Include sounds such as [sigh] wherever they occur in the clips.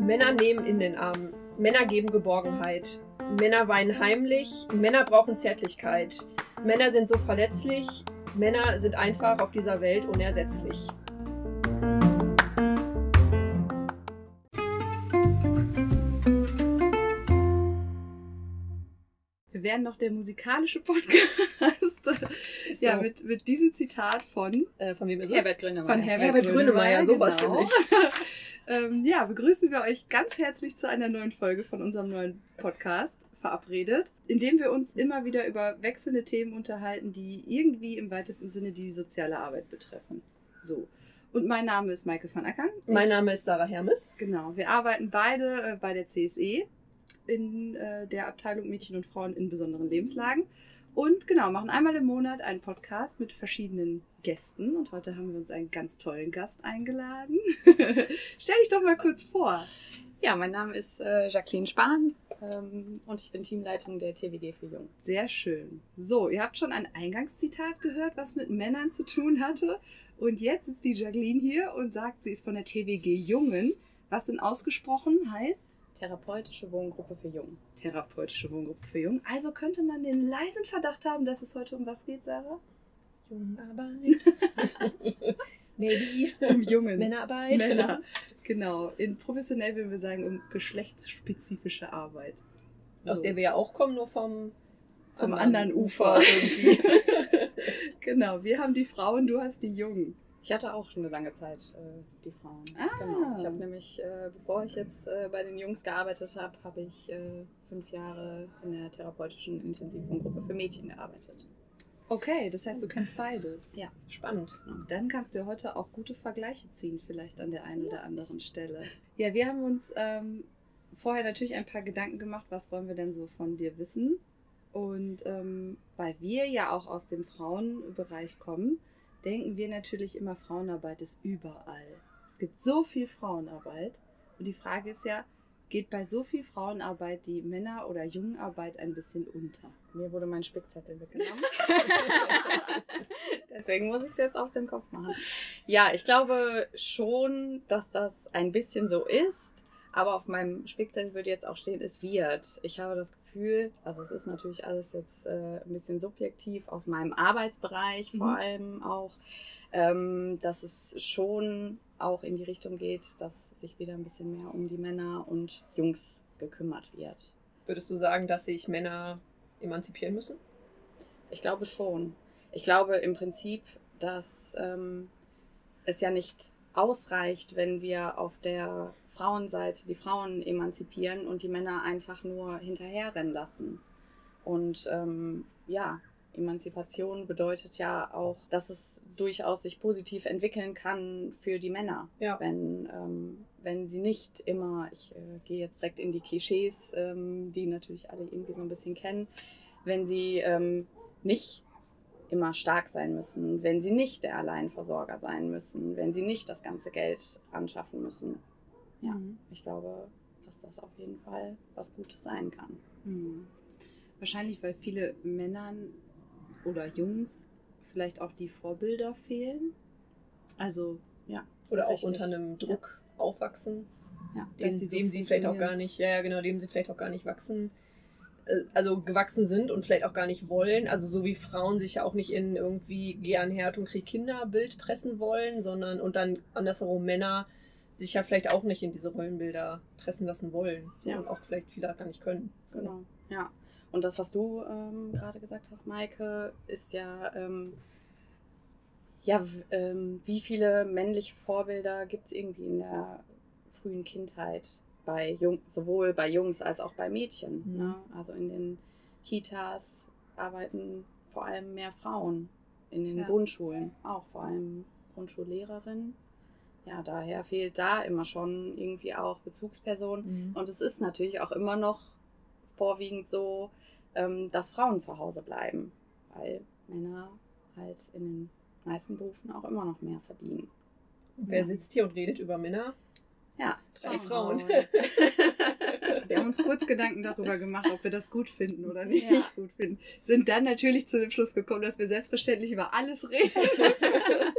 Männer nehmen in den Arm. Männer geben Geborgenheit. Männer weinen heimlich. Männer brauchen Zärtlichkeit. Männer sind so verletzlich. Männer sind einfach auf dieser Welt unersetzlich. Wir werden noch der musikalische Podcast. [laughs] So. Ja, mit, mit diesem Zitat von, Äh, von wem ist? Herbert Grönemeyer. von Herbert, Herbert Grönemeyer, sowas genau. finde [laughs] ähm, ja, begrüßen wir euch ganz herzlich zu einer neuen Folge von unserem neuen Podcast verabredet, in dem wir uns immer wieder über wechselnde Themen unterhalten, die irgendwie im weitesten Sinne die soziale Arbeit betreffen. So. Und mein Name ist Maike van Ackern. Mein Name ist Sarah Hermes. Genau, wir arbeiten beide äh, bei der CSE in äh, der Abteilung Mädchen und Frauen in besonderen Lebenslagen. Und genau, machen einmal im Monat einen Podcast mit verschiedenen Gästen. Und heute haben wir uns einen ganz tollen Gast eingeladen. [laughs] Stell dich doch mal kurz vor. Ja, mein Name ist äh, Jacqueline Spahn ähm, und ich bin Teamleitung der TWG für Jung. Sehr schön. So, ihr habt schon ein Eingangszitat gehört, was mit Männern zu tun hatte. Und jetzt ist die Jacqueline hier und sagt, sie ist von der TWG Jungen, was denn ausgesprochen heißt Therapeutische Wohngruppe für Jung. therapeutische Wohngruppe für Jung. Also könnte man den leisen Verdacht haben, dass es heute um was geht, Sarah? Jungarbeit. [laughs] Maybe. Um Jungen. Männerarbeit. Männer. Genau. In professionell würden wir sagen, um geschlechtsspezifische Arbeit. Aus So. der wir ja auch kommen, nur vom, Vom anderen Ufer. irgendwie. [laughs] Genau, wir haben die Frauen, du hast die Jungen. Ich hatte auch schon eine lange Zeit äh, die Frauen. Ah. Genau. Ich habe nämlich, äh, bevor ich jetzt äh, bei den Jungs gearbeitet habe, habe ich äh, fünf Jahre in der therapeutischen Intensivwohngruppe für Mädchen gearbeitet. Okay, das heißt, du kennst beides. Ja. Spannend. Und dann kannst du heute auch gute Vergleiche ziehen, vielleicht an der einen oder anderen Stelle. Ja, wir haben uns ähm, vorher natürlich ein paar Gedanken gemacht, was wollen wir denn so von dir wissen? Und ähm, weil wir ja auch aus dem Frauenbereich kommen, denken wir natürlich immer, Frauenarbeit ist überall. Es gibt so viel Frauenarbeit. Und die Frage ist ja, geht bei so viel Frauenarbeit die Männer- oder Jungenarbeit ein bisschen unter? Mir wurde mein Spickzettel weggenommen. [laughs] Deswegen muss ich es jetzt auf den Kopf machen. Ja, ich glaube schon, dass das ein bisschen so ist. Aber auf meinem Spickzettel würde jetzt auch stehen, es wird. Ich habe das Gefühl, also es ist natürlich alles jetzt äh, ein bisschen subjektiv aus meinem Arbeitsbereich vor Mhm. allem auch, ähm, dass es schon auch in die Richtung geht, dass sich wieder ein bisschen mehr um die Männer und Jungs gekümmert wird. Würdest du sagen, dass sich Männer emanzipieren müssen? Ich glaube schon. Ich glaube im Prinzip, dass ähm, es ja nicht ausreicht, wenn wir auf der Frauenseite die Frauen emanzipieren und die Männer einfach nur hinterherrennen lassen. Und ähm, ja, Emanzipation bedeutet ja auch, dass es durchaus sich positiv entwickeln kann für die Männer. Ja. Wenn, ähm, wenn sie nicht immer, ich äh, gehe jetzt direkt in die Klischees, ähm, die natürlich alle irgendwie so ein bisschen kennen, wenn sie ähm, nicht immer stark sein müssen, wenn sie nicht der Alleinversorger sein müssen, wenn sie nicht das ganze Geld anschaffen müssen. Ja, Mhm. ich glaube, dass das auf jeden Fall was Gutes sein kann. Hm. Wahrscheinlich, weil viele Männern oder Jungs vielleicht auch die Vorbilder fehlen. Also, Ja. Oder auch richtig. unter einem Druck aufwachsen, Ja. dem, Dass die so dem sie vielleicht auch gar nicht, ja, ja, genau, dem sie vielleicht auch gar nicht wachsen, also gewachsen sind und vielleicht auch gar nicht wollen. Also so wie Frauen sich ja auch nicht in irgendwie geh an Herd und krieg Kinder Bild pressen wollen, sondern und dann andersherum Männer sich ja vielleicht auch nicht in diese Rollenbilder pressen lassen wollen. So, Ja. Und auch vielleicht viele gar nicht können. So. Genau, ja. Und das, was du ähm, gerade gesagt hast, Maike, ist ja, ähm, ja, ähm, wie viele männliche Vorbilder gibt es irgendwie in der frühen Kindheit bei Jung, sowohl bei Jungs als auch bei Mädchen. Mhm. Ne? Also in den Kitas arbeiten vor allem mehr Frauen, in den Ja. Grundschulen auch vor allem Grundschullehrerinnen. Ja, daher fehlt da immer schon irgendwie auch Bezugspersonen. Mhm. Und es ist natürlich auch immer noch vorwiegend so, ähm, dass Frauen zu Hause bleiben, weil Männer halt in den meisten Berufen auch immer noch mehr verdienen. Und Wer Ja. sitzt hier und redet über Männer? Ja, Drei Frauen. [laughs] wir haben uns kurz Gedanken darüber gemacht, ob wir das gut finden oder nicht Ja. gut finden. Sind dann natürlich zu dem Schluss gekommen, dass wir selbstverständlich über alles reden. [laughs]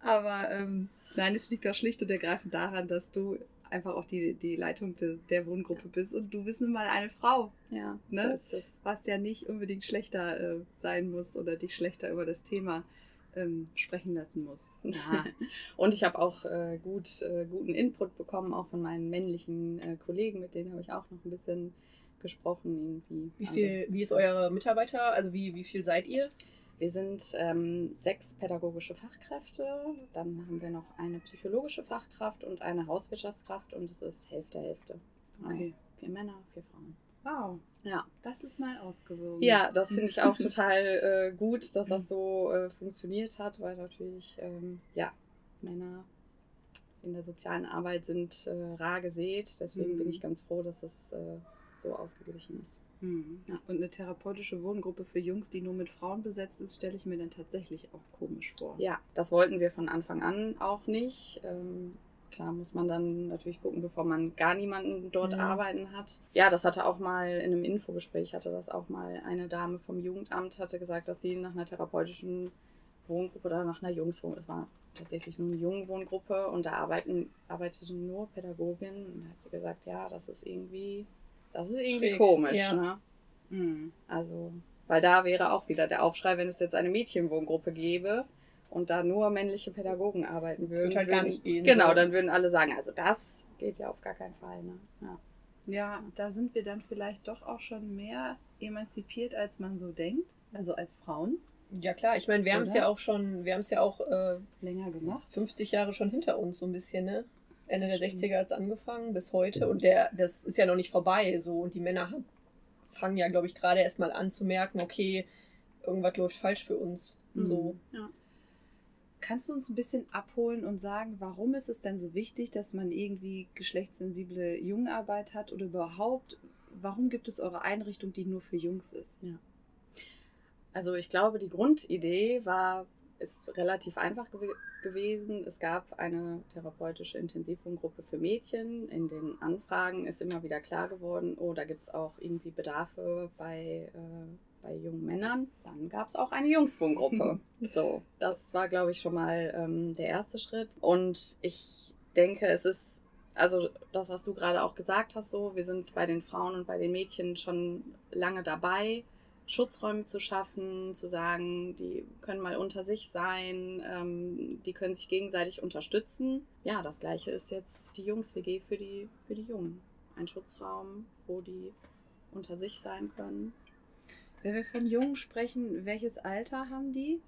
Aber ähm, nein, es liegt auch schlicht und ergreifend daran, dass du einfach auch die, die Leitung de, der Wohngruppe bist und du bist nun mal eine Frau, Ja, Ne? so ist es. was ja nicht unbedingt schlechter äh, sein muss oder dich schlechter über das Thema ähm, sprechen lassen muss. Ja. Und ich habe auch äh, gut, äh, guten Input bekommen, auch von meinen männlichen äh, Kollegen, mit denen habe ich auch noch ein bisschen gesprochen irgendwie. Wie Also, viel, wie ist eure Mitarbeiter? Also wie, wie viel seid ihr? wir sind ähm, sechs pädagogische Fachkräfte, dann haben wir noch eine psychologische Fachkraft und eine Hauswirtschaftskraft und es ist Hälfte, Hälfte. Okay. Vier Männer, vier Frauen. Wow, Ja. das ist mal ausgewogen. Ja, das finde ich auch [laughs] total äh, gut, dass das so äh, funktioniert hat, weil natürlich, ähm, ja, Männer in der sozialen Arbeit sind äh, rar gesät. Deswegen Mhm. bin ich ganz froh, dass es äh, so ausgeglichen ist. Mhm. Ja. Und eine therapeutische Wohngruppe für Jungs, die nur mit Frauen besetzt ist, stelle ich mir dann tatsächlich auch komisch vor. Ja, das wollten wir von Anfang an auch nicht. Ähm, klar muss man dann natürlich gucken, bevor man gar niemanden dort Mhm. arbeiten hat. Ja, das hatte auch mal in einem Infogespräch, hatte das auch mal eine Dame vom Jugendamt, hatte gesagt, dass sie nach einer therapeutischen Wohngruppe oder nach einer Jungswohngruppe, es war tatsächlich nur eine Jungwohngruppe und da arbeiten, arbeiteten nur Pädagoginnen. Und da hat sie gesagt, ja, das ist irgendwie, das ist irgendwie Schräg, komisch. ja. Ne? Mhm. Also, weil da wäre auch wieder der Aufschrei, wenn es jetzt eine Mädchenwohngruppe gäbe und da nur männliche Pädagogen arbeiten Das würden. wird halt gar nicht gehen, Genau, so. dann würden alle sagen, also das geht ja auf gar keinen Fall. Ne? Ja. Ja, da sind wir dann vielleicht doch auch schon mehr emanzipiert, als man so denkt. Also als Frauen Ja klar, ich meine, wir haben es ja auch schon, wir haben es ja auch äh, länger gemacht. 50 Jahre schon hinter uns so ein bisschen, ne? Ende der Stimmt. 60er hat es angefangen bis heute und der, das ist ja noch nicht vorbei so und die Männer haben, fangen ja, glaube ich, gerade erst mal an zu merken, okay, irgendwas läuft falsch für uns. Mhm. So. Kannst du uns ein bisschen abholen und sagen, warum ist es denn so wichtig, dass man irgendwie geschlechtssensible Jungarbeit hat oder überhaupt, warum gibt es eure Einrichtung, die nur für Jungs ist? Also ich glaube, die Grundidee war, ist relativ einfach gew gewesen. Es gab eine therapeutische Intensivwohngruppe für Mädchen. In den Anfragen ist immer wieder klar geworden, oh, da gibt es auch irgendwie Bedarfe bei, äh, bei jungen Männern. Dann gab es auch eine Jungswohngruppe. [laughs] so, das war, glaube ich, schon mal ähm, der erste Schritt. Und ich denke, es ist also das, was du gerade auch gesagt hast, so, wir sind bei den Frauen und bei den Mädchen schon lange dabei, Schutzräume zu schaffen, zu sagen, die können mal unter sich sein, ähm, die können sich gegenseitig unterstützen. Ja, das gleiche ist jetzt die Jungs-WG für die, für die Jungen. Ein Schutzraum, wo die unter sich sein können. Wenn wir von Jungen sprechen, welches Alter haben die?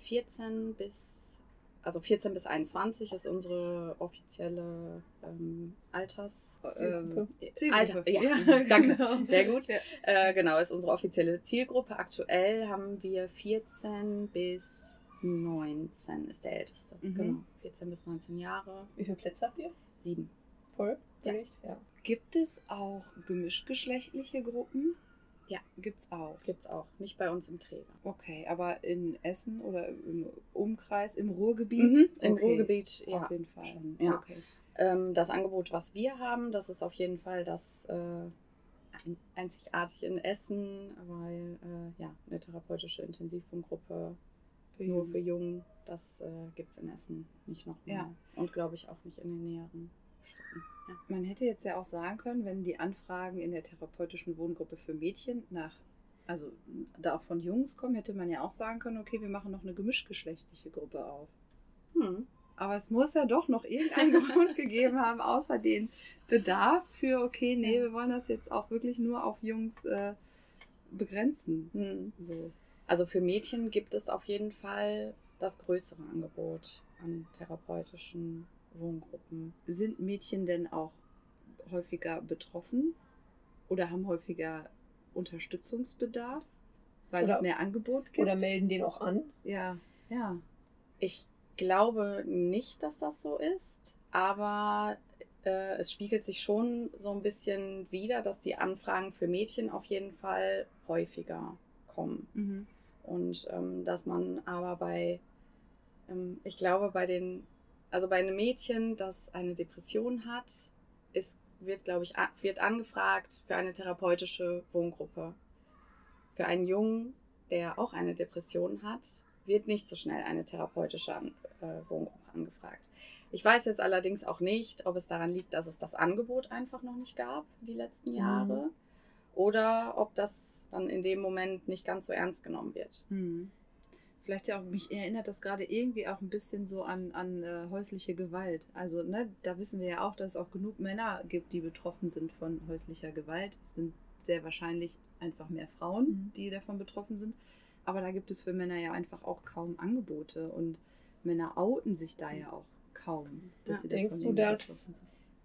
14 bis, also 14 bis 21 ist unsere offizielle ähm, Alters... Zielgruppe. Ähm, Alter, ja, [laughs] danke. Sehr gut. Äh, genau, ist unsere offizielle Zielgruppe. Aktuell haben wir 14 bis 19 ist der älteste. Mhm. Genau, 14 bis 19 Jahre. Wie viele Plätze habt ihr? Sieben. Voll? Ja. Ja. Gibt es auch gemischtgeschlechtliche Gruppen? Ja. Gibt's auch. Gibt's auch. Nicht bei uns im Träger. Okay, aber in Essen oder im Umkreis, im Ruhrgebiet? Mhm, Im Okay, Ruhrgebiet, ja. Auf jeden Fall. schon, ja. Okay. Ähm, das Angebot, was wir haben, das ist auf jeden Fall das äh, ein- einzigartig in Essen, weil äh, ja, eine therapeutische Intensivwohngruppe Für nur Jungen. für Jungen, das äh, gibt es in Essen nicht nochmal. Ja. Und glaube ich auch nicht in den näheren. Ja. Man hätte jetzt ja auch sagen können, wenn die Anfragen in der therapeutischen Wohngruppe für Mädchen nach, also da auch von Jungs kommen, hätte man ja auch sagen können, okay, wir machen noch eine gemischtgeschlechtliche Gruppe auf. Hm. Aber es muss ja doch noch irgendeinen [laughs] Grund gegeben haben, außer den Bedarf für, okay, nee, wir wollen das jetzt auch wirklich nur auf Jungs äh, begrenzen. Hm. So. Also für Mädchen gibt es auf jeden Fall das größere Angebot an therapeutischen Wohngruppen. Sind Mädchen denn auch häufiger betroffen oder haben häufiger Unterstützungsbedarf, weil Oder- es mehr Angebot gibt? Oder melden den auch an? ja, ja. Ich glaube nicht, dass das so ist, aber äh, es spiegelt sich schon so ein bisschen wider, dass die Anfragen für Mädchen auf jeden Fall häufiger kommen. Mhm. Und ähm, dass man aber bei, ähm, ich glaube, bei den, also bei einem Mädchen, das eine Depression hat, ist, wird, glaube ich, wird angefragt für eine therapeutische Wohngruppe. Für einen Jungen, der auch eine Depression hat, wird nicht so schnell eine therapeutische äh, Wohngruppe Ich weiß jetzt allerdings auch nicht, ob es daran liegt, dass es das Angebot einfach noch nicht gab, die letzten Mhm. Jahre, oder ob das dann in dem Moment nicht ganz so ernst genommen wird. Hm. Vielleicht ja auch, mich erinnert das gerade irgendwie auch ein bisschen so an, an äh, häusliche Gewalt. Also, ne, da wissen wir ja auch, dass es auch genug Männer gibt, die betroffen sind von häuslicher Gewalt. Es sind sehr wahrscheinlich einfach mehr Frauen, Mhm. die davon betroffen sind. Aber da gibt es für Männer ja einfach auch kaum Angebote und Männer outen sich da ja auch kaum. Ja, sie denkst du, dass-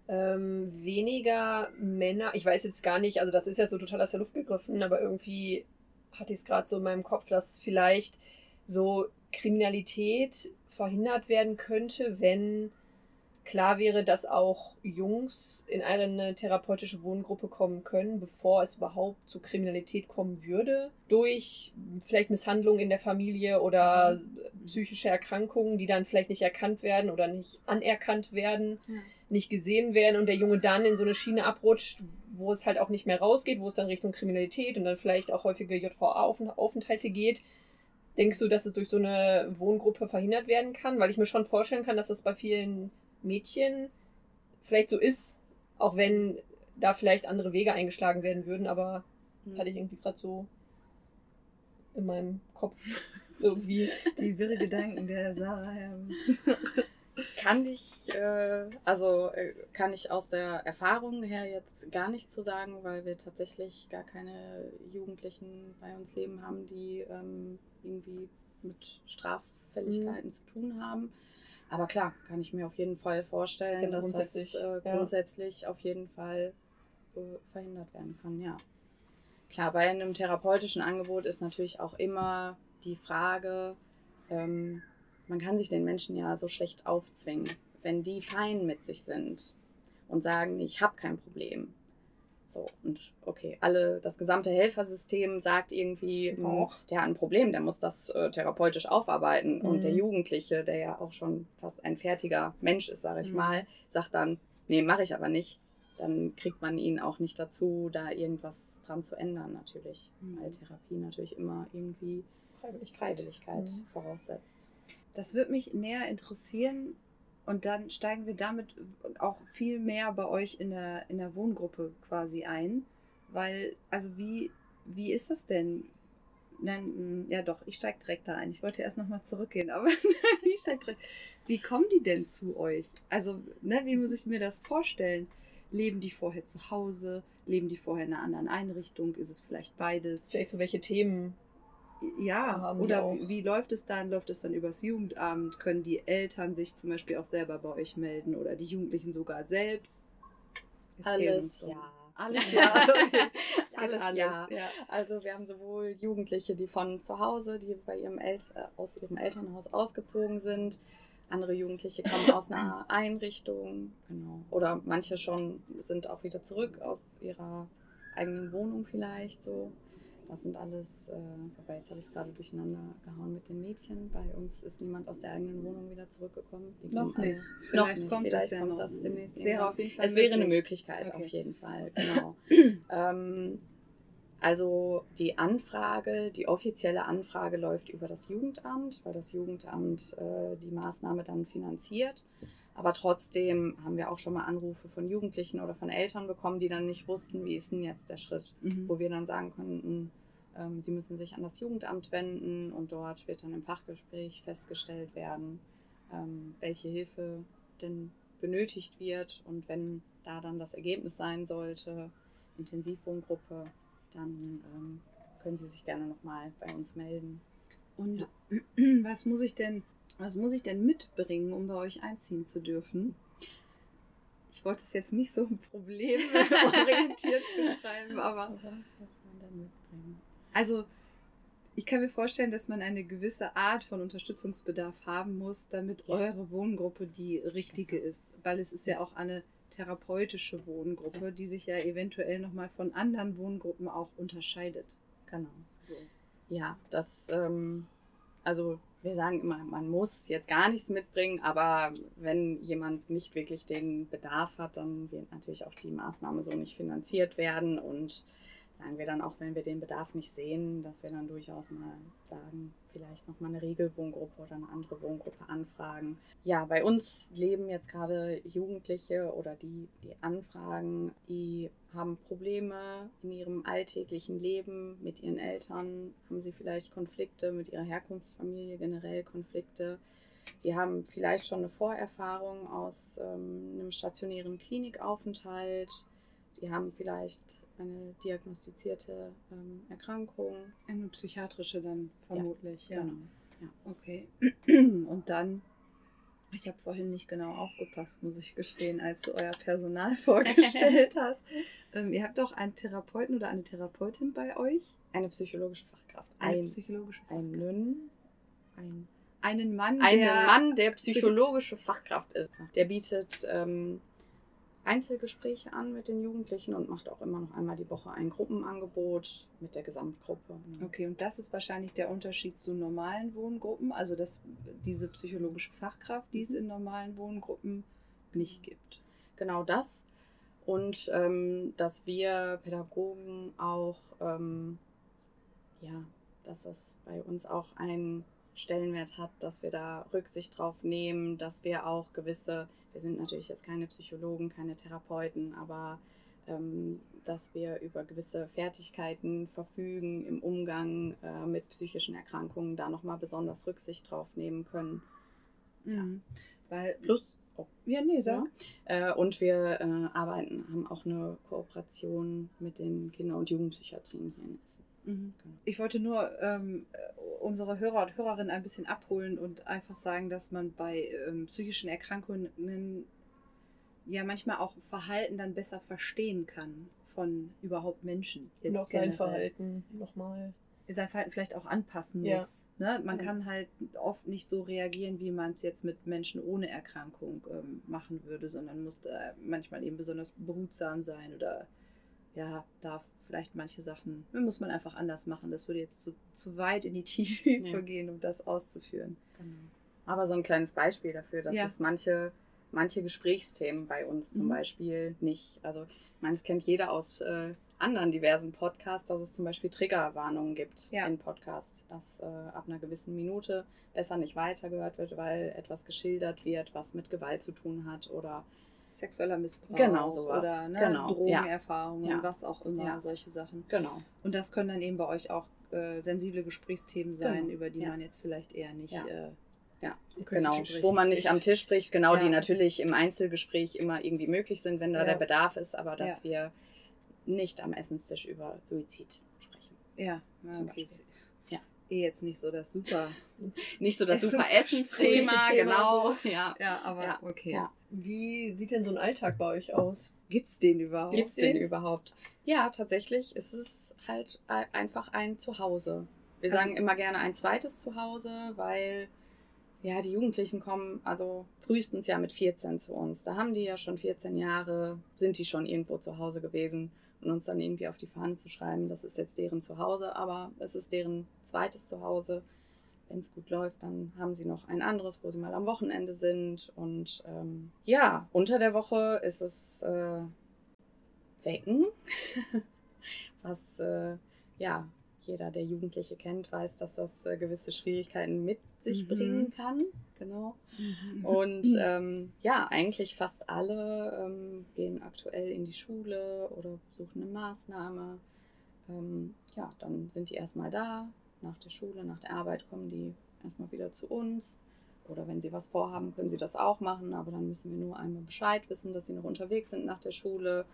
ähm, weniger Männer, ich weiß jetzt gar nicht, also das ist jetzt so total aus der Luft gegriffen, aber irgendwie hatte ich es gerade so in meinem Kopf, dass vielleicht so Kriminalität verhindert werden könnte, wenn klar wäre, dass auch Jungs in eine therapeutische Wohngruppe kommen können, bevor es überhaupt zu Kriminalität kommen würde, durch vielleicht Misshandlungen in der Familie oder psychische Erkrankungen, die dann vielleicht nicht erkannt werden oder nicht anerkannt werden nicht gesehen werden und der Junge dann in so eine Schiene abrutscht, wo es halt auch nicht mehr rausgeht, wo es dann Richtung Kriminalität und dann vielleicht auch häufige JVA-Aufenthalte geht. Denkst du, dass es durch so eine Wohngruppe verhindert werden kann? Weil ich mir schon vorstellen kann, dass das bei vielen Mädchen vielleicht so ist, auch wenn da vielleicht andere Wege eingeschlagen werden würden, aber hatte ich irgendwie gerade so in meinem Kopf [laughs] irgendwie. Die wirre Gedanken der Sarah. [laughs] Ja. Kann ich, äh, also äh, kann ich aus der Erfahrung her jetzt gar nicht zu sagen, weil wir tatsächlich gar keine Jugendlichen bei uns leben haben, die ähm, irgendwie mit Straffälligkeiten zu tun haben. Aber klar, kann ich mir auf jeden Fall vorstellen, Also dass grundsätzlich, das äh, ja. grundsätzlich auf jeden Fall äh, verhindert werden kann, ja. Klar, bei einem therapeutischen Angebot ist natürlich auch immer die Frage, ähm, man kann sich den Menschen ja so schlecht aufzwingen. Wenn die fein mit sich sind und sagen, ich habe kein Problem. So, und okay, alle, das gesamte Helfersystem sagt irgendwie, mh, Auch. der hat ein Problem, der muss das äh, therapeutisch aufarbeiten. Und Mhm. der Jugendliche, der ja auch schon fast ein fertiger Mensch ist, sage ich Mhm. mal, sagt dann, nee, mache ich aber nicht. Dann kriegt man ihn auch nicht dazu, da irgendwas dran zu ändern, natürlich. Mhm. Weil Therapie natürlich immer irgendwie Freiwilligkeit. Freiwilligkeit Mhm. voraussetzt. Das würde mich näher interessieren und dann steigen wir damit auch viel mehr bei euch in der, in der Wohngruppe quasi ein. Weil, also wie, wie ist das denn? Nein, mm, ja doch, ich steige direkt da ein. Ich wollte erst nochmal zurückgehen, aber [laughs] ich steig direkt. Wie kommen die denn zu euch? Also, ne, wie muss ich mir das vorstellen? Leben die vorher zu Hause? Leben die vorher in einer anderen Einrichtung? Ist es vielleicht beides? Vielleicht so welche Themen. Ja, haben oder auch. wie, läuft es dann? Läuft es dann übers Jugendamt? Können die Eltern sich zum Beispiel auch selber bei euch melden oder die Jugendlichen sogar selbst? Erzähl Alles ja. Alles [laughs] ja. Okay. Es geht [laughs] Alles ja. ja. Also wir haben sowohl Jugendliche, die von zu Hause, die bei ihrem El äh, aus ihrem Elternhaus ausgezogen sind. Andere Jugendliche kommen aus einer [clears throat] Einrichtung, genau. Oder manche schon sind auch wieder zurück aus ihrer eigenen Wohnung vielleicht so. Das sind alles, äh, wobei jetzt habe ich es gerade durcheinander gehauen mit den Mädchen. Bei uns ist niemand aus der eigenen Wohnung wieder zurückgekommen. Die Noch nicht. Noch Vielleicht nicht. kommt Vielleicht das ja kommt noch. das demnächst Es wäre auf jeden Fall Es wäre eine möglich. Möglichkeit, Okay. auf jeden Fall, genau. [clears throat] ähm, also die Anfrage, die offizielle Anfrage läuft über das Jugendamt, weil das Jugendamt äh, die Maßnahme dann finanziert. Aber trotzdem haben wir auch schon mal Anrufe von Jugendlichen oder von Eltern bekommen, die dann nicht wussten, wie ist denn jetzt der Schritt, Mhm. wo wir dann sagen konnten, ähm, sie müssen sich an das Jugendamt wenden und dort wird dann im Fachgespräch festgestellt werden, ähm, welche Hilfe denn benötigt wird und wenn da dann das Ergebnis sein sollte, Intensivwohngruppe, dann ähm, können Sie sich gerne nochmal bei uns melden. Und [clears throat] was muss ich denn, was muss ich denn mitbringen, um bei euch einziehen zu dürfen? Ich wollte es jetzt nicht so problemorientiert [laughs] beschreiben, aber Was muss man denn mitbringen? Also, ich kann mir vorstellen, dass man eine gewisse Art von Unterstützungsbedarf haben muss, damit Ja. eure Wohngruppe die richtige ist. Weil es ist ja auch eine therapeutische Wohngruppe, die sich ja eventuell nochmal von anderen Wohngruppen auch unterscheidet. Genau. So. Ja, das, ähm, also wir sagen immer, man muss jetzt gar nichts mitbringen, aber wenn jemand nicht wirklich den Bedarf hat, dann wird natürlich auch die Maßnahme so nicht finanziert werden und sagen wir dann auch, wenn wir den Bedarf nicht sehen, dass wir dann durchaus mal sagen, vielleicht nochmal eine Regelwohngruppe oder eine andere Wohngruppe anfragen. Ja, bei uns leben jetzt gerade Jugendliche oder die, die anfragen, die haben Probleme in ihrem alltäglichen Leben mit ihren Eltern, haben sie vielleicht Konflikte mit ihrer Herkunftsfamilie, generell Konflikte. Die haben vielleicht schon eine Vorerfahrung aus ähm, einem stationären Klinikaufenthalt. Die haben vielleicht eine diagnostizierte ähm, Erkrankung. Eine psychiatrische dann vermutlich, ja. Genau. Ja. Okay. [clears throat] Und dann, ich habe vorhin nicht genau aufgepasst, muss ich gestehen, als du euer Personal [laughs] vorgestellt hast. Ähm, ihr habt doch einen Therapeuten oder eine Therapeutin bei euch? Eine psychologische Fachkraft. Eine Ein, psychologische ein Nünn, ein Einen Mann, einen der Mann, der psychologische Fachkraft ist. Der bietet ähm, Einzelgespräche an mit den Jugendlichen und macht auch immer noch einmal die Woche ein Gruppenangebot mit der Gesamtgruppe. Okay, und das ist wahrscheinlich der Unterschied zu normalen Wohngruppen, also dass diese psychologische Fachkraft, die es in normalen Wohngruppen nicht gibt. Genau das. Und ähm, dass wir Pädagogen auch, ähm, ja, dass es bei uns auch einen Stellenwert hat, dass wir da Rücksicht drauf nehmen, dass wir auch gewisse, wir sind natürlich jetzt keine Psychologen, keine Therapeuten, aber ähm, dass wir über gewisse Fertigkeiten verfügen im Umgang äh, mit psychischen Erkrankungen, da nochmal besonders Rücksicht drauf nehmen können. Mhm. Weil, Plus, oh, ja, nee, sag. ja. Äh, und wir äh, arbeiten, haben auch eine Kooperation mit den Kinder- und Jugendpsychiatrien hier in Essen. Mhm. Genau. Ich wollte nur ähm, unsere Hörer und Hörerinnen ein bisschen abholen und einfach sagen, dass man bei ähm, psychischen Erkrankungen ja manchmal auch Verhalten dann besser verstehen kann von überhaupt Menschen. Jetzt noch sein generell. Verhalten nochmal. Sein Verhalten vielleicht auch anpassen Ja. muss. Ne? Man Mhm. kann halt oft nicht so reagieren, wie man es jetzt mit Menschen ohne Erkrankung ähm, machen würde, sondern muss da manchmal eben besonders behutsam sein oder ja, darf vielleicht manche Sachen, muss man einfach anders machen. Das würde jetzt zu, zu weit in die [laughs] Tiefe Ja. gehen, um das auszuführen. Genau. Aber so ein kleines Beispiel dafür, dass Ja. es manche, manche Gesprächsthemen bei uns zum Mhm. Beispiel nicht, also ich meine, das kennt jeder aus äh, anderen diversen Podcasts, dass es zum Beispiel Triggerwarnungen gibt Ja. in Podcasts, dass äh, ab einer gewissen Minute besser nicht weitergehört wird, weil etwas geschildert wird, was mit Gewalt zu tun hat oder Sexueller Missbrauch Genau, sowas. oder ne, Genau, ja. Drogenerfahrungen, Ja. was auch immer, Ja. solche Sachen. genau. Und das können dann eben bei euch auch äh, sensible Gesprächsthemen sein, Genau, über die ja. man jetzt vielleicht eher nicht. Ja. Äh, Genau, spricht. wo man nicht am Tisch spricht, genau, die Ja. natürlich im Einzelgespräch immer irgendwie möglich sind, wenn da Ja. der Bedarf ist, aber dass Ja. wir nicht am Essenstisch über Suizid sprechen. ja, ja, Zum okay. Beispiel. Ja. Eh jetzt nicht so das super. Nicht so das super Essensgespräch- Essensthema, Thema genau. Ja. Ja, aber Ja. okay. Wie sieht denn so ein Alltag bei euch aus? Gibt's den überhaupt? Gibt es den überhaupt? Ja, tatsächlich ist es halt ei- einfach ein Zuhause. Wir Also- sagen immer gerne ein zweites Zuhause, weil ja, die Jugendlichen kommen also frühestens ja mit 14 zu uns. Da haben die ja schon 14 Jahre, sind die schon irgendwo zu Hause gewesen und uns dann irgendwie auf die Fahne zu schreiben, das ist jetzt deren Zuhause, aber es ist deren zweites Zuhause. Wenn es gut läuft, dann haben sie noch ein anderes, wo sie mal am Wochenende sind. Und ähm, ja, unter der Woche ist es äh, Wecken, [laughs] was äh, ja jeder, der Jugendliche kennt, weiß, dass das äh, gewisse Schwierigkeiten mit sich Mhm. bringen kann. Genau. Mhm. Und [laughs] ähm, ja, eigentlich fast alle ähm, gehen aktuell in die Schule oder besuchen eine Maßnahme. Ähm, ja, dann sind die erstmal da. Nach der Schule, nach der Arbeit kommen die erstmal wieder zu uns. Oder wenn sie was vorhaben, können sie das auch machen. Aber dann müssen wir nur einmal Bescheid wissen, dass sie noch unterwegs sind nach der Schule.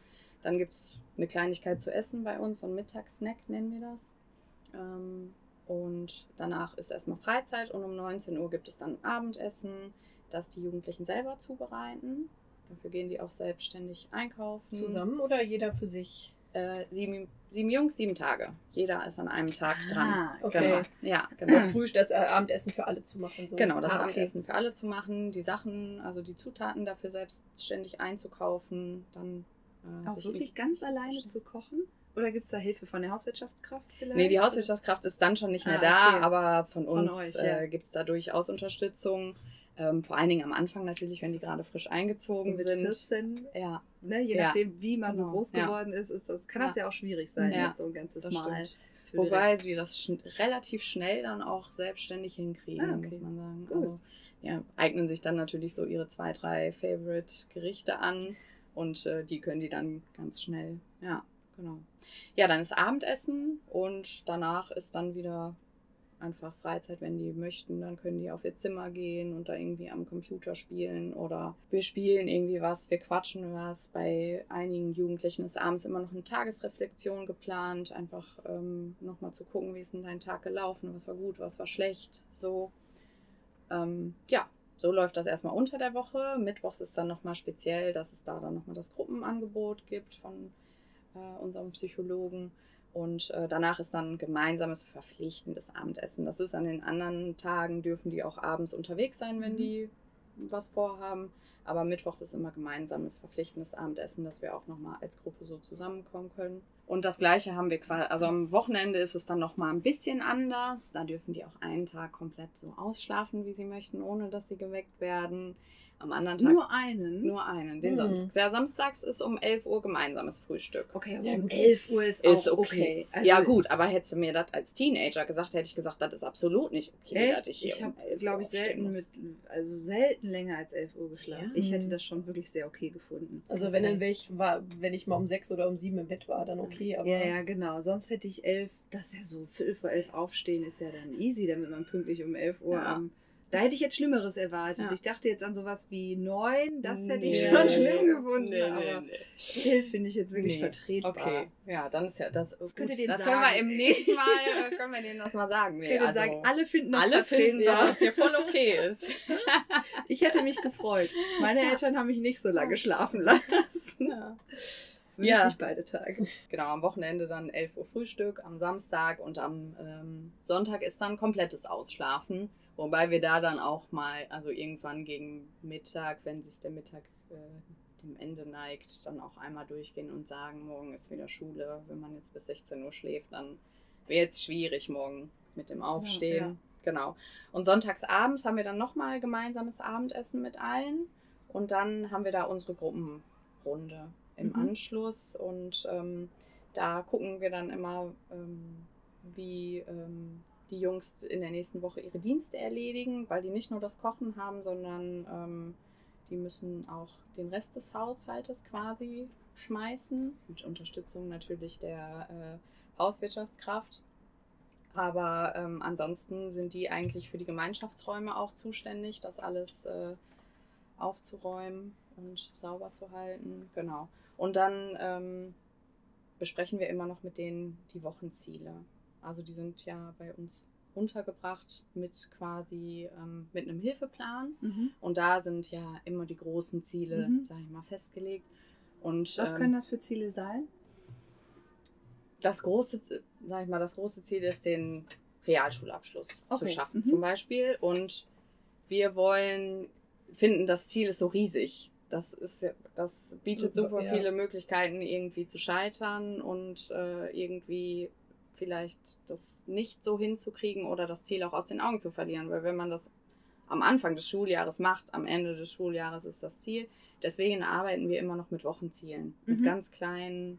Dann gibt es eine Kleinigkeit zu essen bei uns, so ein Mittagssnack nennen wir das. Ähm, und danach ist erstmal Freizeit und um 19 Uhr gibt es dann Abendessen, das die Jugendlichen selber zubereiten. Dafür gehen die auch selbstständig einkaufen. Zusammen oder jeder für sich? Äh, sieben, sieben Jungs, sieben Tage. Jeder ist an einem Tag dran. Ah, Okay. Genau. Ja, Das genau. Früh, das äh, Abendessen für alle zu machen. So. Genau, das Ah, okay. Abendessen für alle zu machen, die Sachen, also die Zutaten dafür selbstständig einzukaufen, dann äh, Auch wirklich ganz alleine zu kochen? Oder gibt es da Hilfe von der Hauswirtschaftskraft vielleicht? Nee, die Hauswirtschaftskraft ist dann schon nicht mehr Ah, da, okay. aber von Von uns ja. äh, gibt es da durchaus Unterstützung. Ähm, vor allen Dingen am Anfang natürlich, wenn die gerade frisch So eingezogen mit sind. 14, Ja, ne, je Ja. nachdem, wie man so Genau, groß ja. geworden ist, ist das, kann das Ja. ja auch schwierig sein, Ja, jetzt so ein ganzes das Mal. Wobei die das schn relativ schnell dann auch selbstständig hinkriegen, Ah, okay. muss man sagen. Gut. Also, ja, eignen sich dann natürlich so ihre zwei, drei Favorite-Gerichte an und äh, die können die dann ganz schnell. Ja, genau. Ja, dann ist Abendessen und danach ist dann wieder einfach Freizeit, wenn die möchten. Dann können die auf ihr Zimmer gehen und da irgendwie am Computer spielen oder wir spielen irgendwie was, wir quatschen was. Bei einigen Jugendlichen ist abends immer noch eine Tagesreflexion geplant, einfach ähm, nochmal zu gucken, wie ist denn dein Tag gelaufen, was war gut, was war schlecht, so. Ähm, ja, so läuft das erstmal unter der Woche. Mittwochs ist dann nochmal speziell, dass es da dann nochmal das Gruppenangebot gibt von äh, unserem Psychologen. Und äh, danach ist dann gemeinsames verpflichtendes Abendessen. Das ist an den anderen Tagen, dürfen die auch abends unterwegs sein, wenn Mhm. die was vorhaben. Aber mittwochs ist immer gemeinsames verpflichtendes Abendessen, dass wir auch nochmal als Gruppe so zusammenkommen können. Und das gleiche haben wir quasi, also am Wochenende ist es dann nochmal ein bisschen anders. Da dürfen die auch einen Tag komplett so ausschlafen, wie sie möchten, ohne dass sie geweckt werden. Am anderen Tag Nur einen? nur einen, den Mhm. Sonntag. Ja, samstags ist um 11 Uhr gemeinsames Frühstück. Okay, Ja, um gut. 11 Uhr ist, Ist auch okay. okay. Also, ja, gut, aber hättest du mir das als Teenager gesagt, hätte ich gesagt, das ist absolut nicht okay, dass Echt? ich hier Ich um habe, 11 glaube Uhr ich, aufstehen selten muss. mit, also selten länger als 11 Uhr geschlafen. Ja? Ich hätte das schon wirklich sehr okay gefunden. Also wenn dann ich war, wenn ich mal um sechs oder um sieben im Bett war, dann okay, aber Ja, ja, genau. Sonst hätte ich 11, das ist ja so, Viertel vor 11 aufstehen ist ja dann easy, damit man pünktlich um 11 Uhr Ja. Da hätte ich jetzt Schlimmeres erwartet. Ja. Ich dachte jetzt an sowas wie 9, das hätte ich Nee. schon schlimm gefunden. Nee, nee, aber nee. 11 finde ich jetzt wirklich Nee. vertretbar. Okay, ja, dann ist ja das. Das könnt ihr denen das können wir sagen. im nächsten Mal, äh, können wir denen das mal sagen. Nee, also, sagen, alle finden das alle finden, dass das hier voll okay ist. [laughs] Ich hätte mich gefreut. Meine. Eltern haben mich nicht so lange schlafen lassen. ja. Zumindest Ja. nicht beide Tage. Genau, am Wochenende dann 11 Uhr Frühstück, am Samstag und am ähm, Sonntag ist dann komplettes Ausschlafen. Wobei wir da dann auch mal, also irgendwann gegen Mittag, wenn sich der Mittag äh, dem Ende neigt, dann auch einmal durchgehen und sagen, morgen ist wieder Schule. Wenn man jetzt bis 16 Uhr schläft, dann wird es schwierig morgen mit dem Aufstehen. ja. Genau. Und sonntags abends haben wir dann nochmal gemeinsames Abendessen mit allen. Und dann haben wir da unsere Gruppenrunde im Mhm. Anschluss. Und ähm, da gucken wir dann immer, ähm, wie ähm, die Jungs in der nächsten Woche ihre Dienste erledigen, weil die nicht nur das Kochen haben, sondern ähm, die müssen auch den Rest des Haushaltes quasi schmeißen. Mit Unterstützung natürlich der äh, Hauswirtschaftskraft. Aber ähm, ansonsten sind die eigentlich für die Gemeinschaftsräume auch zuständig, das alles äh, aufzuräumen und sauber zu halten. Genau. Und dann ähm, besprechen wir immer noch mit denen die Wochenziele. Also die sind ja bei uns untergebracht mit quasi ähm, mit einem Hilfeplan. Und da sind ja immer die großen Ziele, Mhm. sag ich mal, festgelegt. Und Was ähm, können das für Ziele sein? das große, sag ich mal, das große Ziel ist, den Realschulabschluss Okay, zu schaffen, mhm. zum Beispiel. Und wir wollen, finden, das Ziel ist so riesig. Das ist, ja- das bietet super Ja. viele Möglichkeiten, irgendwie zu scheitern und äh, irgendwie vielleicht das nicht so hinzukriegen oder das Ziel auch aus den Augen zu verlieren. Weil wenn man das am Anfang des Schuljahres macht, am Ende des Schuljahres ist das Ziel. Deswegen arbeiten wir immer noch mit Wochenzielen, mit Mhm. ganz kleinen,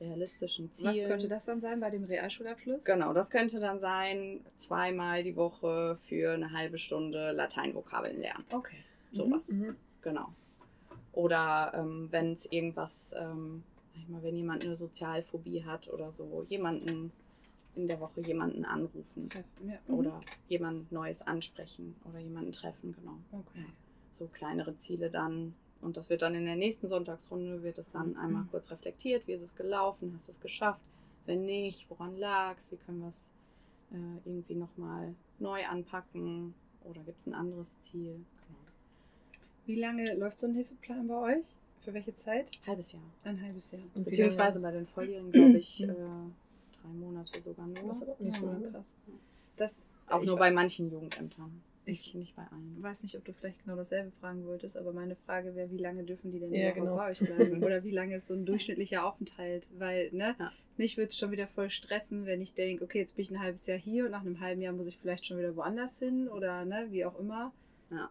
realistischen Zielen. Was könnte das dann sein bei dem Realschulabschluss? Genau, das könnte dann sein, zweimal die Woche für eine halbe Stunde Lateinvokabeln lernen. Okay. Sowas. Mhm. Genau. Oder ähm, wenn es irgendwas, ähm, sag ich mal, wenn jemand eine Sozialphobie hat oder so, jemanden in der Woche jemanden anrufen Ja. mhm. oder jemand Neues ansprechen oder jemanden treffen, genau. Okay. So kleinere Ziele dann. Und das wird dann in der nächsten Sonntagsrunde, wird es dann Mhm. einmal kurz reflektiert, wie ist es gelaufen, hast du es geschafft, wenn nicht, woran lag es, wie können wir es äh, irgendwie nochmal neu anpacken oder gibt es ein anderes Ziel. Genau. Wie lange läuft so ein Hilfeplan bei euch? Für welche Zeit? Halbes Jahr. Ein halbes Jahr. Und Beziehungsweise bei den Volljährigen, glaube ich, Mhm. äh, drei Monate sogar nur. Das ist aber auch nicht Ja, so krass. Das, Auch ich nur bei manchen Jugendämtern. Ich- Ich nicht bei allen. weiß nicht, ob du vielleicht genau dasselbe fragen wolltest, aber meine Frage wäre, wie lange dürfen die denn Ja, genau. bei euch bleiben? [laughs] Oder wie lange ist so ein durchschnittlicher Aufenthalt? Weil, ne, Ja. mich würde es schon wieder voll stressen, wenn ich denke, okay, jetzt bin ich ein halbes Jahr hier und nach einem halben Jahr muss ich vielleicht schon wieder woanders hin oder ne, wie auch immer. Ja.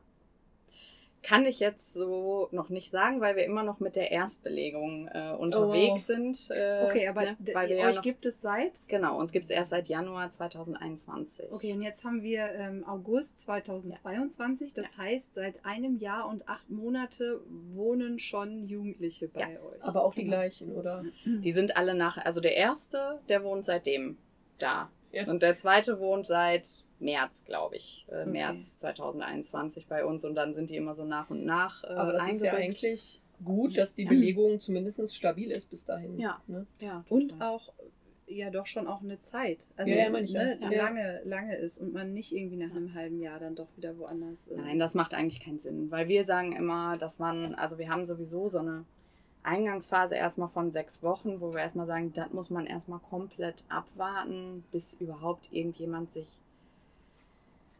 Kann ich jetzt so noch nicht sagen, weil wir immer noch mit der Erstbelegung äh, unterwegs Oh. sind. Äh, Okay, aber ne, weil wir ja euch noch, gibt es seit? Genau, uns gibt es erst seit Januar 2021. Okay, und jetzt haben wir ähm, August 2022. Das heißt, seit einem Jahr und acht Monate wohnen schon Jugendliche bei euch. Aber auch die Genau. gleichen, oder? Die sind alle nach, also der erste, der wohnt seitdem da. Ja. Und der zweite wohnt seit März, glaube ich. Äh, Okay. März 2021 bei uns. Und dann sind die immer so nach und nach. Äh, Aber das ist ja eigentlich gut, dass die Belegung zumindest stabil ist bis dahin. Ja. Ne? Ja, Und total. auch ja doch schon auch eine Zeit. Also Ja, ja, ne, Ja. lange, lange ist und man nicht irgendwie nach einem halben Jahr dann doch wieder woanders. Äh, Nein, das macht eigentlich keinen Sinn, weil wir sagen immer, dass man, also wir haben sowieso so eine Eingangsphase erstmal von sechs Wochen, wo wir erstmal sagen, das muss man erstmal komplett abwarten, bis überhaupt irgendjemand sich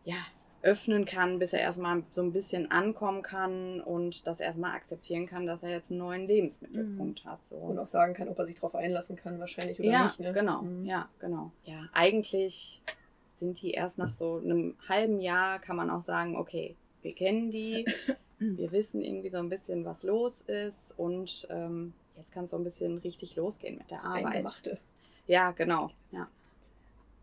ja, öffnen kann, bis er erstmal so ein bisschen ankommen kann und das erstmal akzeptieren kann, dass er jetzt einen neuen Lebensmittelpunkt hat. So. Und auch sagen kann, ob er sich darauf einlassen kann, wahrscheinlich oder ja, nicht. Ne? genau. Mhm. Ja, genau. Ja, eigentlich sind die erst nach so einem halben Jahr, kann man auch sagen, okay, wir kennen die, [laughs] wir wissen irgendwie so ein bisschen, was los ist und ähm, jetzt kann es so ein bisschen richtig losgehen mit der Das Arbeit. Eingemachte. Ja, genau. Ja.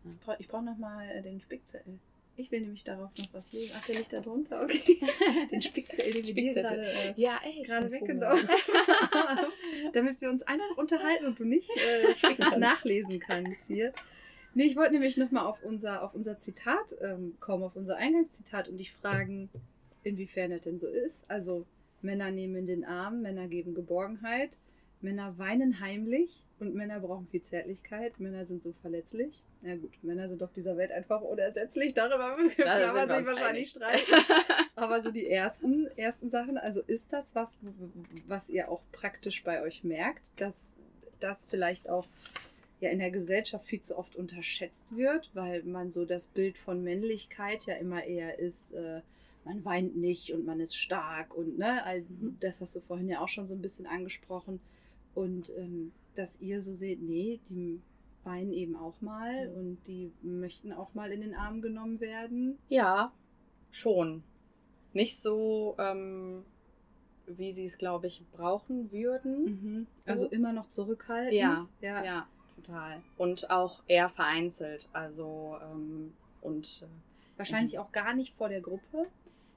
Ich brauche brauch noch mal äh, den Spickzettel. Ich will nämlich darauf noch was lesen. Ach, der liegt da drunter? Okay. [laughs] Den Spickzettel, den wir dir gerade äh, Ja, ey, gerade weggenommen [laughs] [laughs] Damit wir uns einfach unterhalten und du nicht äh, kannst. nachlesen kannst hier. Nee, ich wollte nämlich nochmal auf unser, auf unser Zitat ähm, kommen, auf unser Eingangszitat und dich fragen, inwiefern das denn so ist. Also Männer nehmen in den Arm, Männer geben Geborgenheit, Männer weinen heimlich und Männer brauchen viel Zärtlichkeit, Männer sind so verletzlich. Na gut, Männer sind auf dieser Welt einfach unersetzlich, darüber [laughs] Da kann man sich wahrscheinlich streiten. [laughs] Aber so die ersten, ersten Sachen, also ist das was, was ihr auch praktisch bei euch merkt, dass das vielleicht auch ja in der Gesellschaft viel zu oft unterschätzt wird, weil man so das Bild von Männlichkeit ja immer eher ist, äh, man weint nicht und man ist stark und ne, all das hast du vorhin ja auch schon so ein bisschen angesprochen. Und ähm, dass ihr so seht, nee, die weinen eben auch mal und die möchten auch mal in den Arm genommen werden. Ja, schon. Nicht so, ähm, wie sie es, glaube ich, brauchen würden. Also So. immer noch zurückhaltend. Ja, ja. Ja, total. Und auch eher vereinzelt. Also, ähm, und äh, Wahrscheinlich auch gar nicht vor der Gruppe,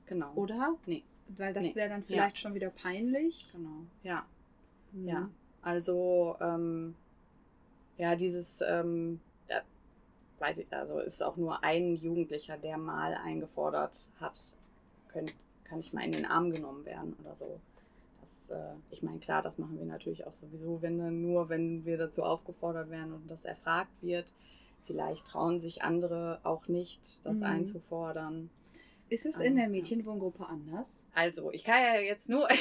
genau. oder? Nee. Weil das Nee. wäre dann vielleicht schon wieder peinlich. Genau. Ja. Mhm. Ja. Also, ähm, ja, dieses, ähm, da, weiß ich, also ist auch nur ein Jugendlicher, der mal eingefordert hat, könnt, kann ich mal in den Arm genommen werden oder so. Das, äh, ich meine, klar, das machen wir natürlich auch sowieso, wenn dann nur, wenn wir dazu aufgefordert werden und das erfragt wird. Vielleicht trauen sich andere auch nicht, das Mhm. einzufordern. Ist es in der ja. Mädchenwohngruppe anders? Also, ich kann ja jetzt nur. [laughs]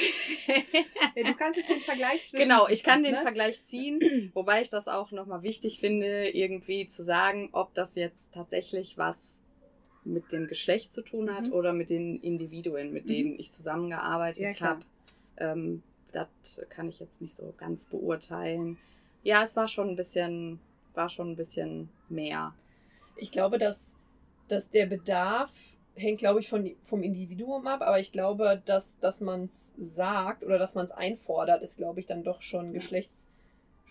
Ja, du kannst jetzt den Vergleich zwischen. Genau, ich kann den ne? Vergleich ziehen, [clears throat] wobei ich das auch nochmal wichtig finde, irgendwie zu sagen, ob das jetzt tatsächlich was mit dem Geschlecht zu tun hat Mhm. oder mit den Individuen, mit Mhm. denen ich Ja, zusammengearbeitet klar. habe. Ähm, das kann ich jetzt nicht so ganz beurteilen. Ja, es war schon ein bisschen, war schon ein bisschen mehr. Ich glaube, dass, dass der Bedarf hängt, glaube ich, von, vom Individuum ab, aber ich glaube, dass, dass man es sagt oder dass man es einfordert, ist, glaube ich, dann doch schon Ja. geschlechtsspezifisch,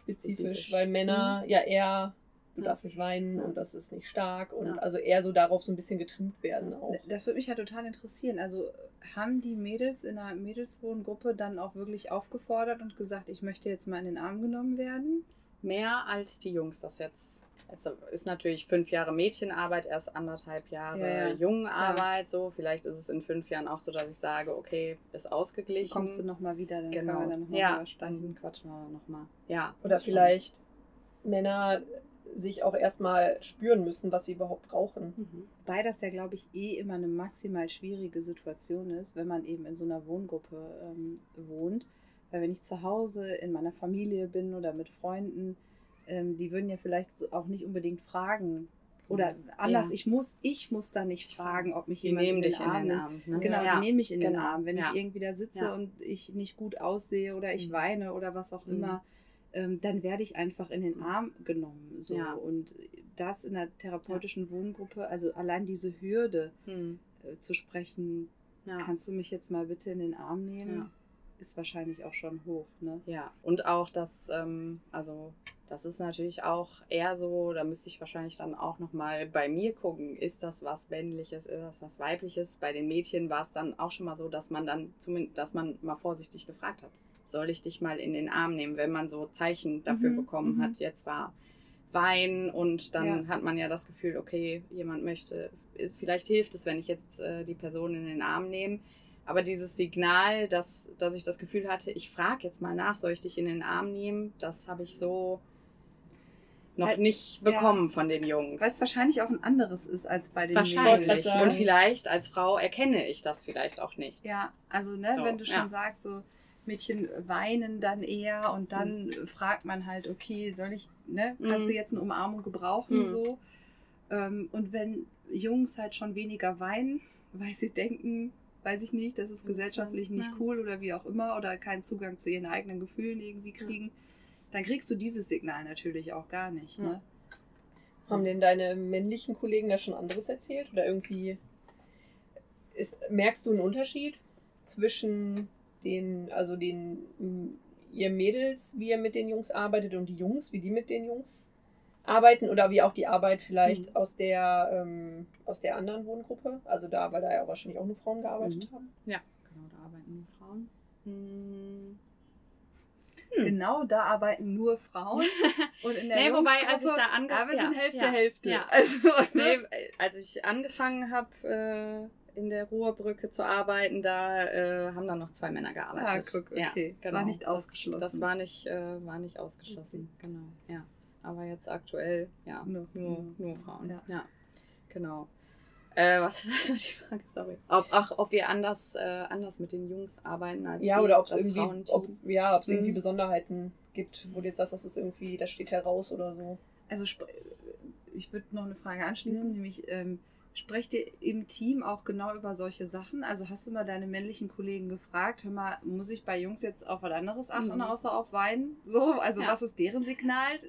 Spezifisch. weil Männer ja eher, du Ja. darfst nicht weinen Ja. und das ist nicht stark und Ja. also eher so darauf so ein bisschen getrimmt werden auch. Das würde mich ja total interessieren. Also haben die Mädels in einer Mädelswohngruppe dann auch wirklich aufgefordert und gesagt, ich möchte jetzt mal in den Arm genommen werden? Mehr als die Jungs das jetzt. Es ist natürlich fünf Jahre Mädchenarbeit, erst anderthalb Jahre Ja, ja, Jungenarbeit. So, vielleicht ist es in fünf Jahren auch so, dass ich sage, okay, ist Dann ausgeglichen. kommst du nochmal wieder, dann genau. können wir dann nochmal ja, dann quatschen wir nochmal. Ja. Oder das schon. vielleicht Männer sich auch erstmal spüren müssen, was sie überhaupt brauchen. Mhm. Wobei das ja, glaube ich, eh immer eine maximal schwierige Situation ist, wenn man eben in so einer Wohngruppe ähm, wohnt. Weil wenn ich zu Hause in meiner Familie bin oder mit Freunden, ähm, die würden ja vielleicht auch nicht unbedingt fragen. Oder anders, Ja. ich muss, ich muss da nicht fragen, ob mich Die jemand nehmen in den dich in Arm den. Arm. Ne? Genau, ja. die nehme ich in den genau, Arm. Wenn ja. ich irgendwie da sitze und ich nicht gut aussehe oder ich Mhm. weine oder was auch Mhm. immer, ähm, dann werde ich einfach in den Mhm. Arm genommen. So. Und das in einer therapeutischen Wohngruppe, also allein diese Hürde Hm. äh, zu sprechen, kannst du mich jetzt mal bitte in den Arm nehmen? Ist wahrscheinlich auch schon hoch, ne? Ja, und auch das, ähm, also das ist natürlich auch eher so, da müsste ich wahrscheinlich dann auch nochmal bei mir gucken, ist das was Männliches, ist das was Weibliches? Bei den Mädchen war es dann auch schon mal so, dass man dann zumindest, dass man mal vorsichtig gefragt hat, soll ich dich mal in den Arm nehmen, wenn man so Zeichen dafür Mhm, bekommen mhm. hat, jetzt war Wein und dann Ja. hat man ja das Gefühl, okay, jemand möchte, vielleicht hilft es, wenn ich jetzt äh, die Person in den Arm nehme. Aber dieses Signal, dass, dass ich das Gefühl hatte, ich frage jetzt mal nach, soll ich dich in den Arm nehmen, das habe ich so noch nicht ja. bekommen von den Jungs. Weil es wahrscheinlich auch ein anderes ist als bei den Wahrscheinlich. Und vielleicht als Frau erkenne ich das vielleicht auch nicht. Ja, also ne, So, wenn du schon ja. sagst, so Mädchen weinen dann eher und dann fragt man halt, okay, soll ich, ne, kannst Mhm. du jetzt eine Umarmung gebrauchen Mhm. so? Ähm, und wenn Jungs halt schon weniger weinen, weil sie denken, weiß ich nicht, das ist gesellschaftlich nicht Ja. cool oder wie auch immer oder keinen Zugang zu ihren eigenen Gefühlen irgendwie Ja. Dann kriegst du dieses Signal natürlich auch gar nicht. Ja. Ne? Haben denn deine männlichen Kollegen da schon anderes erzählt? Oder irgendwie ist, merkst du einen Unterschied zwischen den, also den ihr Mädels, wie ihr mit den Jungs arbeitet und die Jungs, wie die mit den Jungs arbeiten oder wie auch die Arbeit vielleicht Mhm. aus der ähm, aus der anderen Wohngruppe? Also da, weil da ja wahrscheinlich auch nur Frauen gearbeitet Mhm. haben. Genau, da arbeiten nur Frauen. Hm. Hm. Genau, da arbeiten nur Frauen. [laughs] Und in der Nee, wobei, als ich da ange- Ja, wir ja, sind Hälfte, ja, Hälfte. ja. [laughs] Also, Nee, als ich angefangen habe, äh, in der Ruhrbrücke zu arbeiten, da äh, haben dann noch zwei Männer gearbeitet. Ah, guck, okay. Das war nicht ausgeschlossen. Das, das war nicht, äh, war nicht ausgeschlossen, genau. Ja. Aber jetzt aktuell, ja, Nur- nur, nur, Frauen. Ja. Ja, genau. Äh, was [laughs] was war die Frage? Sorry. Ob, ach, ob wir anders, äh, anders mit den Jungs arbeiten als Ja, die, oder ob es das irgendwie, Frauenteam. ob, ja, ob es irgendwie Mhm. Besonderheiten gibt, wo du jetzt sagst, das ist irgendwie, das steht heraus oder so. Also sp- ich würde noch eine Frage anschließen, Ja. nämlich ähm, sprecht ihr im Team auch genau über solche Sachen? Also hast du mal deine männlichen Kollegen gefragt, hör mal, muss ich bei Jungs jetzt auf was anderes achten, Mhm. außer auf Weinen? So, also Ja. was ist deren Signal?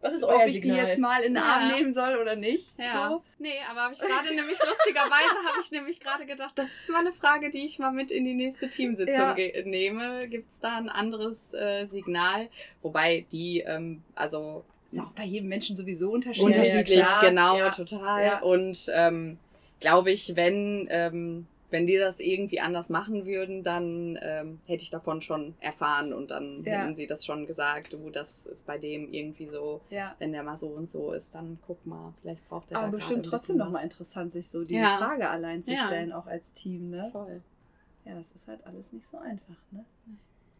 Was ist euer Ob ich Signal? die jetzt mal in den Ja. Arm nehmen soll oder nicht? Ja. So. Nee, aber habe ich gerade nämlich lustigerweise habe ich nämlich gerade gedacht, das ist mal eine Frage, die ich mal mit in die nächste Teamsitzung Ja. nehme. Gibt es da ein anderes äh, Signal? Wobei die, ähm, also Ist auch bei jedem Menschen sowieso unterschiedlich. unterschiedlich, klar. genau, Ja. total. Ja. Und ähm, glaube ich, wenn, ähm, wenn die das irgendwie anders machen würden, dann ähm, hätte ich davon schon erfahren und dann Ja. hätten sie das schon gesagt, du, das ist bei dem irgendwie so, Ja. wenn der mal so und so ist, dann guck mal, vielleicht braucht er Aber da bestimmt trotzdem nochmal interessant, sich so diese Ja. Frage allein zu Ja. stellen, auch als Team, ne? Voll. Ja, das ist halt alles nicht so einfach, ne?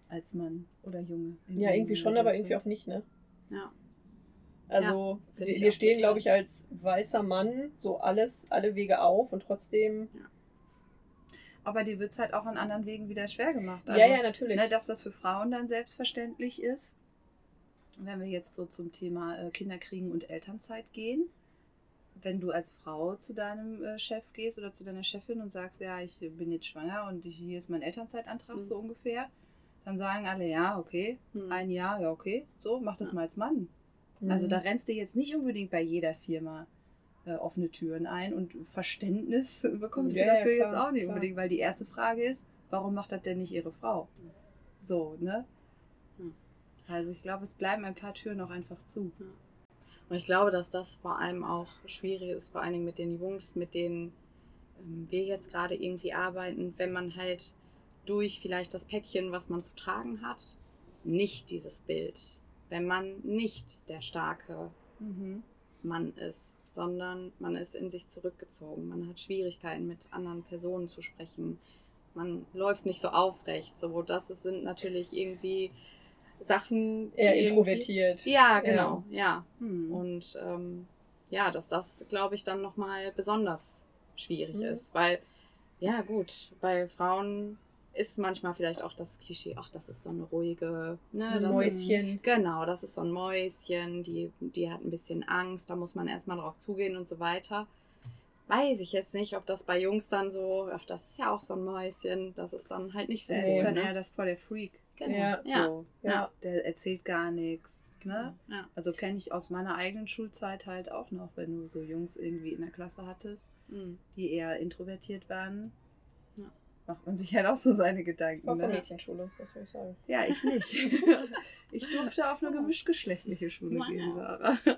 Als Mann oder Junge. Ja, irgendwie schon, aber irgendwie auch nicht, ne? Ja. Also, find wir stehen, glaube ich, als weißer Mann so alles, alle Wege auf und trotzdem. Aber dir wird es halt auch an anderen Wegen wieder schwer gemacht. ja, ja, natürlich. Ne, das, was für Frauen dann selbstverständlich ist, wenn wir jetzt so zum Thema äh, Kinderkriegen und Elternzeit gehen, wenn du als Frau zu deinem äh, Chef gehst oder zu deiner Chefin und sagst, ja, ich bin jetzt schwanger und hier ist mein Elternzeitantrag Mhm. so ungefähr, dann sagen alle, ja, okay, Hm. ein Jahr, ja, okay, so, mach das Ja. mal als Mann. Mhm. Also da rennst du jetzt nicht unbedingt bei jeder Firma äh, offene Türen ein und Verständnis [laughs] bekommst Ja, du ja, dafür klar, jetzt auch nicht klar. unbedingt, weil die erste Frage ist, warum macht das denn nicht ihre Frau? So, ne? Hm. Also ich glaube, es bleiben ein paar Türen auch einfach zu. Und ich glaube, dass das vor allem auch schwierig ist, vor allen Dingen mit den Jungs, mit denen ähm, wir jetzt gerade irgendwie arbeiten, wenn man halt durch vielleicht das Päckchen, was man zu tragen hat, nicht dieses Bild, wenn man nicht der starke Mhm. Mann ist, sondern man ist in sich zurückgezogen. Man hat Schwierigkeiten, mit anderen Personen zu sprechen. Man läuft nicht so aufrecht. So, das ist- sind natürlich irgendwie Sachen. Eher introvertiert. Ja, genau, ja. Hm. Und ähm, ja, dass das, glaube ich, dann nochmal besonders schwierig Mhm. ist. Weil, ja, gut, bei Frauen ist manchmal vielleicht auch das Klischee, ach, das ist so eine ruhige, ne, So ein das ist, Mäuschen. Genau, das ist so ein Mäuschen, die, die hat ein bisschen Angst, da muss man erstmal drauf zugehen und so weiter. Weiß ich jetzt nicht, ob das bei Jungs dann so, ach, das ist ja auch so ein Mäuschen, das ist dann halt nicht so Er Nee, ist dann ne? eher das voll der Freak. Genau. Ja. Ja. So, Ja. der erzählt gar nichts. Ne? Ja. Also kenne ich aus meiner eigenen Schulzeit halt auch noch, wenn du so Jungs irgendwie in der Klasse hattest, Mhm. die eher introvertiert waren. Ja. macht man sich halt auch so seine Gedanken. War von Ne? Mädchenschule, was soll ich sagen. Ja, ich [laughs] nicht. ich durfte auf eine gemischtgeschlechtliche Schule Wow. gehen, Sarah. [laughs]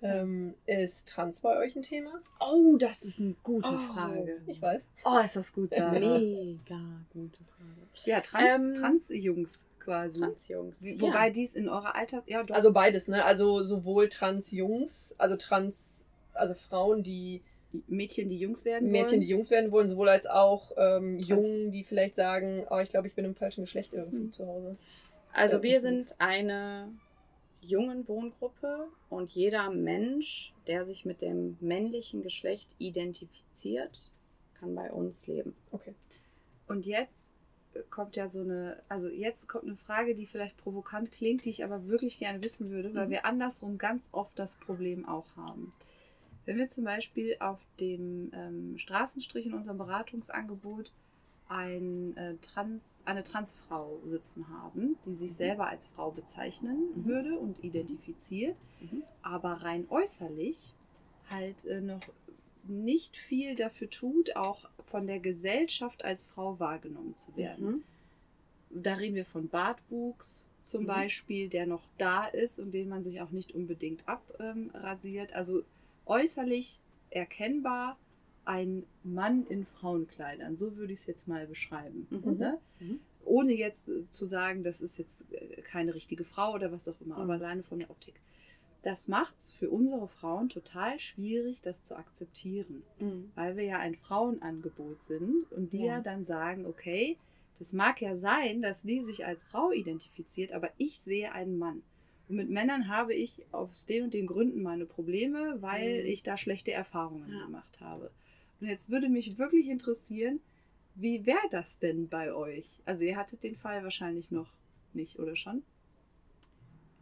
Ähm, ist Trans bei euch ein Thema? Oh, das ist eine gute Oh. Frage. Ich weiß. Oh, ist das gut, Sarah. Mega gute Frage. Ja, Trans, Ähm, Trans-Jungs quasi. Transjungs. Wie, wobei dies in eurer Alter... Ja, doch. Also beides, ne? Also sowohl Trans-Jungs, also Trans, also Frauen, die Mädchen, die Jungs werden Mädchen, wollen. die Jungs werden wollen, sowohl als auch ähm, Jungen, die vielleicht sagen, oh, ich glaube, ich bin im falschen Geschlecht irgendwie Mhm. zu Hause. Also wir sind eine jungen Wohngruppe und jeder Mensch, der sich mit dem männlichen Geschlecht identifiziert, kann bei uns leben. Okay. Und jetzt kommt ja so eine, also jetzt kommt eine Frage, die vielleicht provokant klingt, die ich aber wirklich gerne wissen würde, weil Mhm. wir andersrum ganz oft das Problem auch haben. Wenn wir zum Beispiel auf dem ähm, Straßenstrich in unserem Beratungsangebot ein, äh, Trans, eine Transfrau sitzen haben, die sich Mhm. selber als Frau bezeichnen Mhm. würde und identifiziert, Mhm. aber rein äußerlich halt äh, noch nicht viel dafür tut, auch von der Gesellschaft als Frau wahrgenommen zu werden. Mhm. Da reden wir von Bartwuchs zum Mhm. Beispiel, der noch da ist und den man sich auch nicht unbedingt abrasiert. also äußerlich erkennbar ein Mann in Frauenkleidern. So würde ich es jetzt mal beschreiben. Mhm. Ne? Mhm. Ohne jetzt zu sagen, das ist jetzt äh, keine richtige Frau oder was auch immer, Mhm. aber alleine von der Optik. Das macht es für unsere Frauen total schwierig, das zu akzeptieren Mhm. weil wir ja ein Frauenangebot sind und die ja. Ja. dann sagen, okay, das mag ja sein, dass die sich als Frau identifiziert, aber ich sehe einen Mann. Und mit Männern habe ich aus den und den Gründen meine Probleme, weil Mhm. ich da schlechte Erfahrungen Ja. gemacht habe. Und jetzt würde mich wirklich interessieren, wie wäre das denn bei euch? Also ihr hattet den Fall wahrscheinlich noch nicht, oder schon?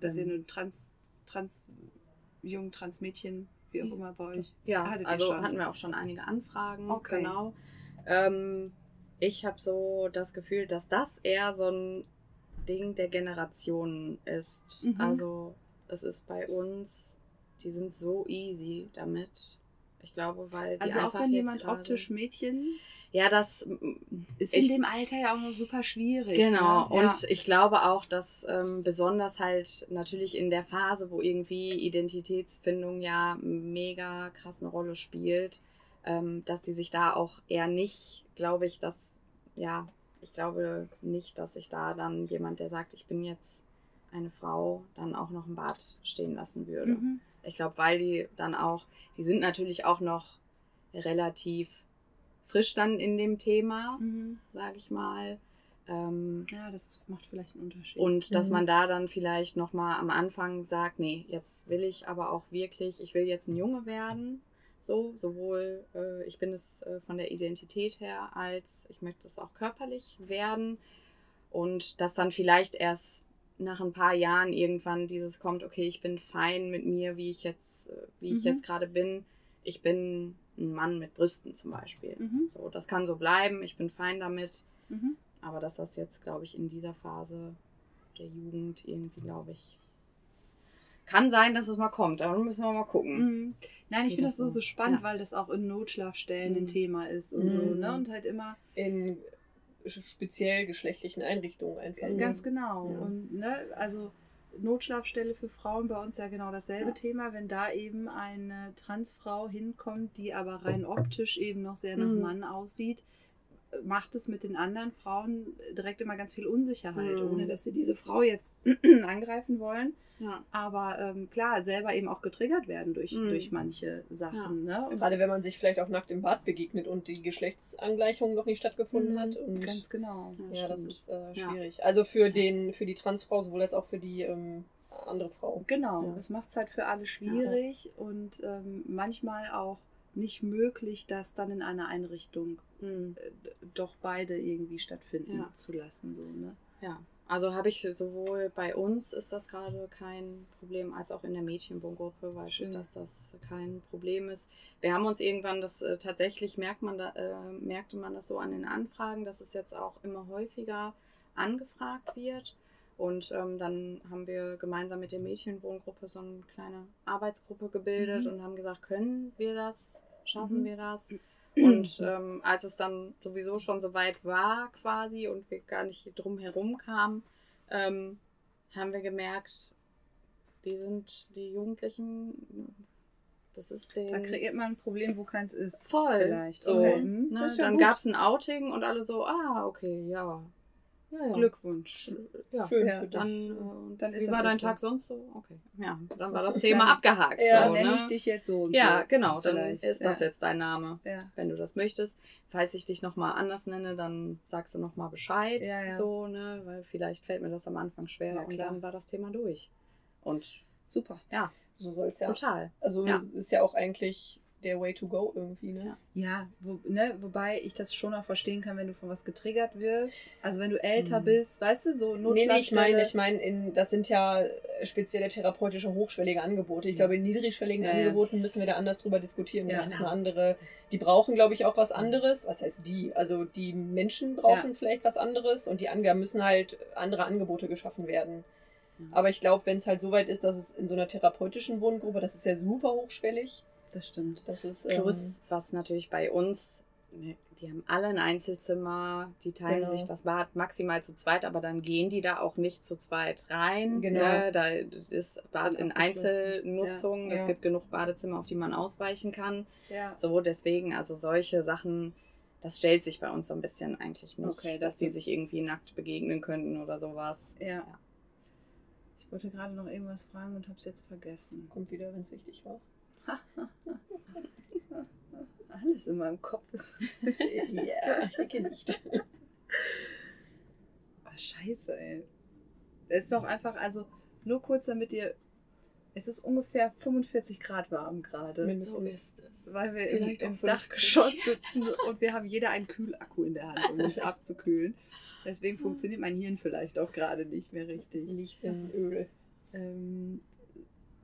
Dass ihr Ähm. eine Trans, Trans, Jung, Transmädchen, wie auch immer bei euch. Ja, Hattet ihr also schon? hatten wir auch schon einige Anfragen. Okay. Genau. Ähm, ich habe so das Gefühl, dass das eher so ein Ding der Generationen ist. Mhm. Also es ist bei uns, die sind so easy damit. Ich glaube, weil die Also auch einfach wenn jetzt jemand optisch Mädchen Ja, das ist Ich- in dem Alter ja auch noch super schwierig. Genau, ne? und ich glaube auch, dass ähm, besonders halt natürlich in der Phase, wo irgendwie Identitätsfindung ja mega krass eine Rolle spielt, ähm, dass die sich da auch eher nicht, glaube ich, dass, ja, ich glaube nicht, dass sich da dann jemand, der sagt, ich bin jetzt eine Frau, dann auch noch ein Bart stehen lassen würde. Mhm. Ich glaube, weil die dann auch, die sind natürlich auch noch relativ frisch dann in dem Thema, Mhm. sage ich mal. Ähm, Ja, das ist, macht vielleicht einen Unterschied. und dass Mhm. man da dann vielleicht nochmal am Anfang sagt, nee, jetzt will ich aber auch wirklich, ich will jetzt ein Junge werden. So, sowohl äh, ich bin es äh, von der Identität her, als ich möchte es auch körperlich werden. Und dass dann vielleicht erst nach ein paar Jahren irgendwann dieses kommt, okay, ich bin fein mit mir, wie ich jetzt, äh, wie ich Mhm. jetzt gerade bin. Ich bin ein Mann mit Brüsten zum Beispiel. Mhm. So, das kann so bleiben, ich bin fein damit. Mhm. Aber dass das jetzt, glaube ich, in dieser Phase der Jugend irgendwie, glaube ich, kann sein, dass es mal kommt. Aber müssen wir mal gucken. Mhm. Nein, ich finde das das so, so- spannend, ja. weil das auch in Notschlafstellen ein Mhm. Thema ist und Mhm. so, ne? Und halt immer In speziell geschlechtlichen Einrichtungen einfach. Mhm. ganz genau. Ja. Und ne, also Notschlafstelle für Frauen bei uns ja genau dasselbe Ja. Thema, wenn da eben eine Transfrau hinkommt, die aber rein optisch eben noch sehr nach Mhm. Mann aussieht, macht es mit den anderen Frauen direkt immer ganz viel Unsicherheit, Mhm. ohne dass sie diese Frau jetzt [clears throat] angreifen wollen. Ja. aber ähm, klar, selber eben auch getriggert werden durch, Mhm. durch manche Sachen. Ne? Und Gerade wenn man sich vielleicht auch nackt im Bad begegnet und die Geschlechtsangleichung noch nicht stattgefunden Mhm, hat. Und ganz genau. ja, das stimmt. ist äh, Ja. schwierig. Also für den, für die Transfrau sowohl als auch für die ähm, andere Frau. Genau, Ja. es macht es halt für alle schwierig und ähm, manchmal auch nicht möglich, das dann in einer Einrichtung Hm. äh, d- doch beide irgendwie stattfinden Ja. zu lassen. So, ne? ja. Also habe ich sowohl bei uns ist das gerade kein Problem, als auch in der Mädchenwohngruppe weiß Schön. ich, dass das kein Problem ist. Wir haben uns irgendwann, das äh, tatsächlich merkt man da, äh, merkte man das so an den Anfragen, dass es jetzt auch immer häufiger angefragt wird. Und ähm, dann haben wir gemeinsam mit der Mädchenwohngruppe so eine kleine Arbeitsgruppe gebildet Mhm. und haben gesagt, können wir das, schaffen Mhm. wir das? [clears throat] Und ähm, als es dann sowieso schon so weit war quasi und wir gar nicht drum herum kamen, ähm, haben wir gemerkt, die sind die Jugendlichen, das ist den... Da kreiert man ein Problem, wo keins ist. Voll. Vielleicht. So, Okay. hm. ne? Ja Dann gab es ein Outing und alle so, ah, okay, ja. Ja, ja. Glückwunsch. Ja. Schön Ja, für dich. Dann, äh, Dann ist wie war dein so. Tag sonst so? Okay. Ja, dann war Das das Thema abgehakt. Ja, so, Nenne ne? ich dich jetzt so und Ja, so. genau, dann Vielleicht. ist das jetzt dein Name. Wenn du das möchtest. Falls ich dich nochmal anders nenne, dann sagst du nochmal Bescheid. Ja, ja. So, ne? Weil vielleicht fällt mir das am Anfang schwer und dann war das Thema durch. Und Super. ja, So soll es ja. total. Also ist ja auch eigentlich der Way to go irgendwie, ne? Ja, wo, ne, wobei ich das schon auch verstehen kann, wenn du von was getriggert wirst. Also wenn du älter Mhm. bist, weißt du, so Nee, Notschlafstelle. nee, ich meine, ich meine, in- das sind ja äh, spezielle therapeutische hochschwellige Angebote. Ich glaube, in niedrigschwelligen Ja, ja. Angeboten müssen wir da anders drüber diskutieren. Ja. Das ist eine andere. Die brauchen, glaube ich, auch was anderes. Was heißt die? Also die Menschen brauchen vielleicht was anderes und die Angaben müssen halt andere Angebote geschaffen werden. Mhm. Aber ich glaube, wenn es halt so weit ist, dass es in so einer therapeutischen Wohngruppe, das ist ja super hochschwellig. Das stimmt. Das ist ähm, Plus, was natürlich bei uns, ne, die haben alle ein Einzelzimmer, die teilen Genau. sich das Bad maximal zu zweit, aber dann gehen die da auch nicht zu zweit rein. Genau. Ne? Da ist Bad Sind in. Einzelnutzung. Ja. Es Ja. gibt genug Badezimmer, auf die man ausweichen kann. Ja. So, deswegen, also solche Sachen, das stellt sich bei uns so ein bisschen eigentlich nicht, Okay, dass das ist- sich irgendwie nackt begegnen könnten oder sowas. Ja. Ich wollte gerade noch irgendwas fragen und habe es jetzt vergessen. kommt wieder, wenn es wichtig war. [laughs] Alles in meinem Kopf ist. [laughs] ja, ich denke nicht. Ah, scheiße, ey. Es ist doch einfach, also nur kurz damit ihr. Es ist ungefähr 45 Grad warm gerade. Mindestens. es. Weil wir im, Vielleicht auch im 50. Dachgeschoss sitzen und wir haben jeder einen Kühlakku in der Hand, um uns abzukühlen. Deswegen funktioniert mein Hirn vielleicht auch gerade nicht mehr richtig. Liegt in Öl. Ähm,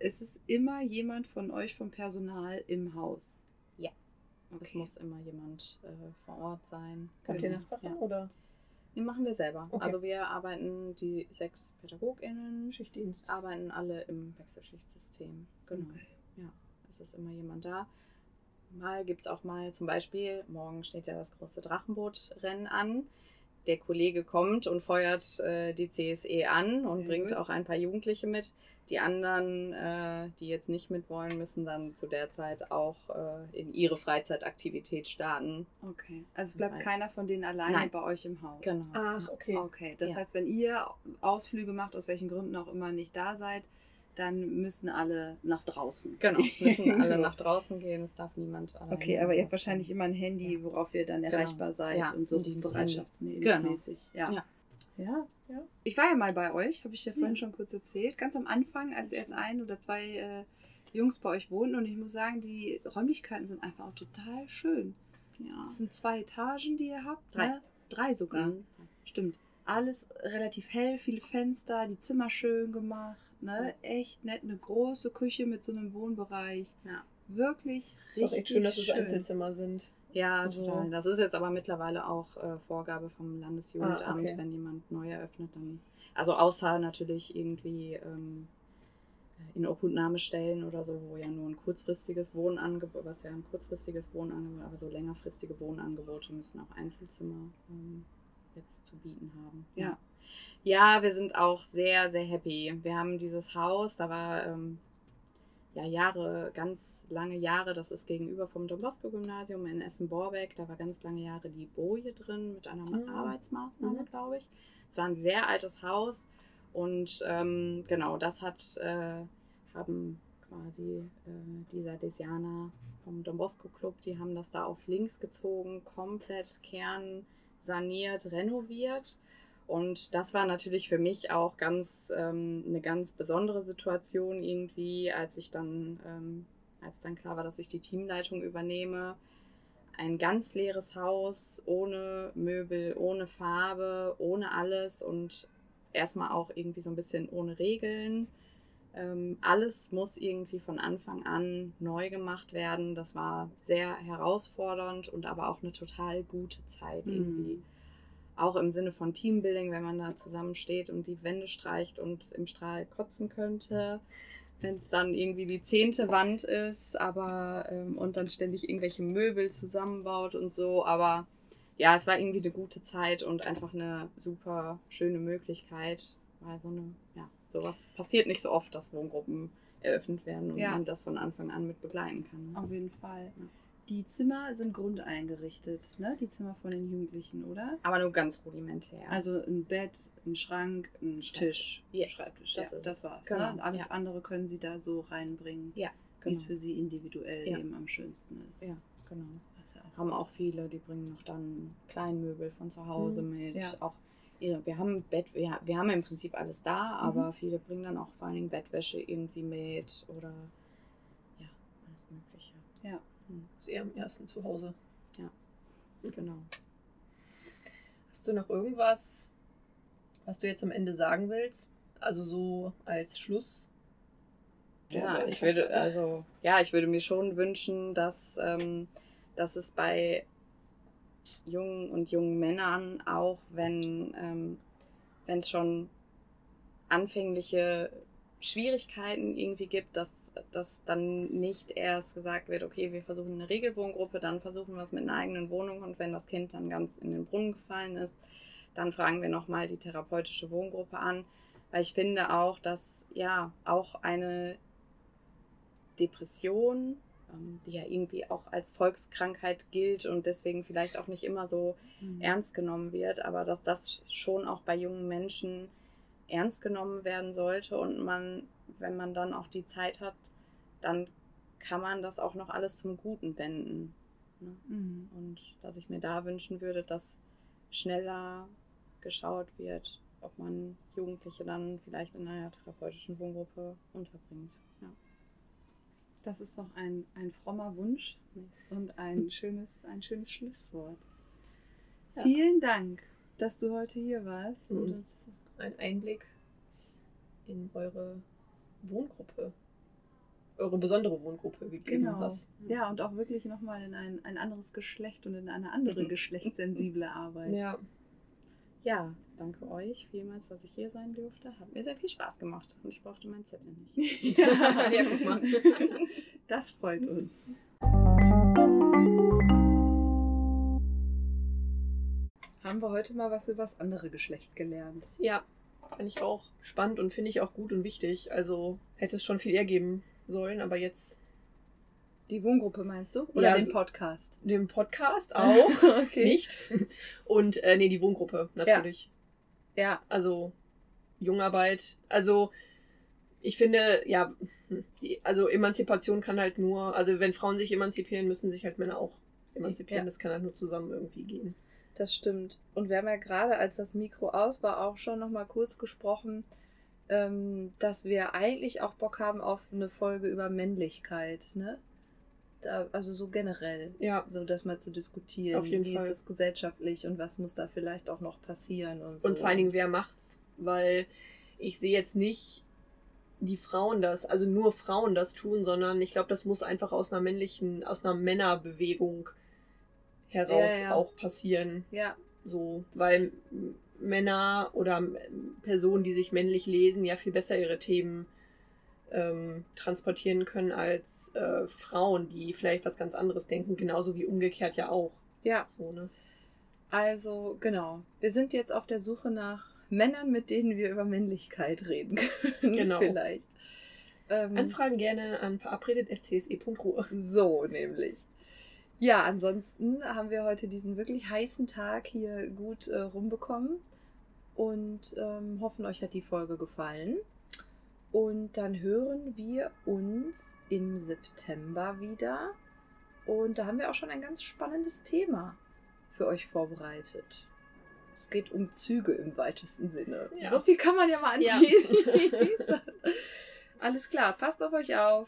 es ist immer jemand von euch vom Personal im Haus. Ja. Es Okay. muss immer jemand äh, vor Ort sein. Kommt Genau. ihr Nachtwache Ja. oder Die machen wir selber. Okay. Also wir arbeiten, die sechs PädagogInnen Schichtdienst? arbeiten alle im Wechselschichtsystem. Genau. Okay. Ja, es ist immer jemand da. Mal gibt es auch mal zum Beispiel, morgen steht ja das große Drachenbootrennen an. Der Kollege kommt und feuert äh, die CSE an und Sehr bringt gut. auch ein paar Jugendliche mit. Die anderen, äh, die jetzt nicht mitwollen, müssen dann zu der Zeit auch äh, in ihre Freizeitaktivität starten. Okay. Also es bleibt Nein. keiner von denen alleine Nein. bei euch im Haus. Genau. Ach, okay. Okay. Das Ja. heißt, wenn ihr Ausflüge macht, aus welchen Gründen auch immer nicht da seid, dann müssen alle nach draußen. Genau, [laughs] müssen alle nach draußen gehen, es darf niemand alleine Okay, aber ihr habt wahrscheinlich immer ein Handy, worauf ihr dann Genau. erreichbar seid Ja, und so bereitschaftsmäßig. Ja. Ja. ja. Ja. Ich war ja mal bei euch, habe ich dir vorhin Ja. schon kurz erzählt. Ganz am Anfang, als erst ein oder zwei äh, Jungs bei euch wohnten. Und ich muss sagen, die Räumlichkeiten sind einfach auch total schön. Ja. Es sind zwei Etagen, die ihr habt. Drei. Ne? Drei sogar. Mhm. Stimmt. Alles relativ hell, viele Fenster, die Zimmer schön gemacht. Ne? Echt nett, eine große Küche mit so einem Wohnbereich. Ja. Wirklich Ist auch echt schön, dass es schön. Einzelzimmer sind. Ja, Also- total. Das ist jetzt aber mittlerweile auch äh, Vorgabe vom Landesjugendamt, Ah, okay. wenn jemand neu eröffnet, dann. Also außer natürlich irgendwie ähm, in Obhutnahmestellen oder so, wo ja nur ein kurzfristiges Wohnangebot, was ja ein kurzfristiges Wohnangebot, aber so längerfristige Wohnangebote müssen auch Einzelzimmer ähm, jetzt zu bieten haben. Ja. Ja, wir sind auch sehr, sehr happy. Wir haben dieses Haus, da war ähm, ja Jahre, ganz lange Jahre, das ist gegenüber vom Don Bosco Gymnasium in Essen-Borbeck, da war ganz lange Jahre die Boje drin mit einer Mhm. Arbeitsmaßnahme, glaube ich. Es war ein sehr altes Haus und ähm, genau, das hat, äh, haben quasi äh, dieser Desianer vom Don Bosco Club, die haben das da auf links gezogen, komplett kernsaniert, renoviert. Und das war natürlich für mich auch ganz ähm, eine ganz besondere Situation irgendwie, als ich dann, ähm, als dann klar war, dass ich die Teamleitung übernehme. Ein ganz leeres Haus, ohne Möbel, ohne Farbe, ohne alles und erstmal auch irgendwie so ein bisschen ohne Regeln. Ähm, alles muss irgendwie von Anfang an neu gemacht werden. Das war sehr herausfordernd und aber auch eine total gute Zeit Mhm. irgendwie. Auch im Sinne von Teambuilding, wenn man da zusammensteht und die Wände streicht und im Strahl kotzen könnte. wenn es dann irgendwie die zehnte Wand ist, aber ähm, und dann ständig irgendwelche Möbel zusammenbaut und so. Aber ja, es war irgendwie eine gute Zeit und einfach eine super schöne Möglichkeit, weil so eine, ja, sowas passiert nicht so oft, dass Wohngruppen eröffnet werden und Ja. man das von Anfang an mit begleiten kann. Auf jeden Fall. Ja. Die Zimmer sind grundeingerichtet, ne? Die Zimmer von den Jugendlichen, oder? Aber nur ganz rudimentär. Also ein Bett, ein Schrank, ein Tisch, Yes, Schreibtisch. das ja, ist das war's. Genau, Ne? Alles ja. andere können sie da so reinbringen, ja, wie es genau. für sie individuell eben am schönsten ist. Ja, genau. Auch Haben auch viele, die bringen noch dann Kleinmöbel von zu Hause Mhm, mit. Auch wir haben Bett, ja, wir haben im Prinzip alles da, Mhm. aber viele bringen dann auch vor allen Dingen Bettwäsche irgendwie mit oder ja, alles Mögliche. Ja. Hm, Ist eher am ersten zu Hause. genau. Hast du noch irgendwas, was du jetzt am Ende sagen willst? Also so als Schluss? Ja, ich würde, also, ja, ich würde mir schon wünschen, dass, ähm, dass es bei jungen und jungen Männern auch, wenn ähm, es schon anfängliche Schwierigkeiten irgendwie gibt, dass, dass dann nicht erst gesagt wird, okay, wir versuchen eine Regelwohngruppe, dann versuchen wir es mit einer eigenen Wohnung und wenn das Kind dann ganz in den Brunnen gefallen ist, dann fragen wir nochmal die therapeutische Wohngruppe an, weil ich finde auch, dass ja auch eine Depression, die ja irgendwie auch als Volkskrankheit gilt und deswegen vielleicht auch nicht immer so Mhm. ernst genommen wird, aber dass das schon auch bei jungen Menschen ernst genommen werden sollte und man, wenn man dann auch die Zeit hat, dann kann man das auch noch alles zum Guten wenden. Ne? Mhm. Und dass ich mir da wünschen würde, dass schneller geschaut wird, ob man Jugendliche dann vielleicht in einer therapeutischen Wohngruppe unterbringt. Das ist doch ein, ein frommer Wunsch und ein [laughs] schönes, ein schönes Schlusswort. Ja. Vielen Dank, dass du heute hier warst und Mhm. uns Ein Einblick in eure Wohngruppe. Eure besondere Wohngruppe gegeben Genau. hast. Ja, und auch wirklich nochmal in ein, ein anderes Geschlecht und in eine andere Mhm. geschlechtssensible [laughs] Arbeit. Ja. Ja, danke euch vielmals, dass ich hier sein durfte. Hat mir sehr viel Spaß gemacht und ich brauchte meinen Zettel nicht. [laughs] Ja, guck mal. [laughs] Das freut uns. Haben wir heute mal was über das andere Geschlecht gelernt? Ja, fand ich auch spannend und finde ich auch gut und wichtig. Also hätte es schon viel eher geben sollen, aber jetzt Die Wohngruppe meinst du? Oder Ja, den Podcast? den Podcast [laughs] auch okay. nicht. Und äh, nee, die Wohngruppe natürlich. Ja, Also Jungarbeit. Also ich finde, ja, hm, also Emanzipation kann halt nur, also wenn Frauen sich emanzipieren, müssen sich halt Männer auch emanzipieren. Ja. Das kann halt nur zusammen irgendwie gehen. das stimmt. Und wir haben ja gerade, als das Mikro aus war, auch schon noch mal kurz gesprochen, ähm, dass wir eigentlich auch Bock haben auf eine Folge über Männlichkeit, ne? Da, also so generell. Ja. So das mal zu diskutieren. Auf jeden wie Fall. ist es gesellschaftlich und was muss da vielleicht auch noch passieren und so. Und vor allen Dingen, wer macht's? Weil ich sehe jetzt nicht die Frauen das, also nur Frauen das tun, sondern ich glaube, das muss einfach aus einer männlichen, aus einer Männerbewegung heraus Ja, ja. auch passieren. Ja, So, weil Männer oder Personen, die sich männlich lesen, ja viel besser ihre Themen ähm, transportieren können als äh, Frauen, die vielleicht was ganz anderes denken, genauso wie umgekehrt ja auch. ja. So, ne? Also, genau. Wir sind jetzt auf der Suche nach Männern, mit denen wir über Männlichkeit reden [laughs] können. Genau. Vielleicht. Ähm, Anfragen gerne an verabredet.cse.ruhe. So nämlich. Ja, ansonsten haben wir heute diesen wirklich heißen Tag hier gut äh, rumbekommen und ähm, hoffen, euch hat die Folge gefallen. Und dann hören wir uns im September wieder. Und da haben wir auch schon ein ganz spannendes Thema für euch vorbereitet. Es geht um Züge im weitesten Sinne. Ja. So viel kann man ja mal Ja. anziehen. [laughs] Alles klar, passt auf euch auf.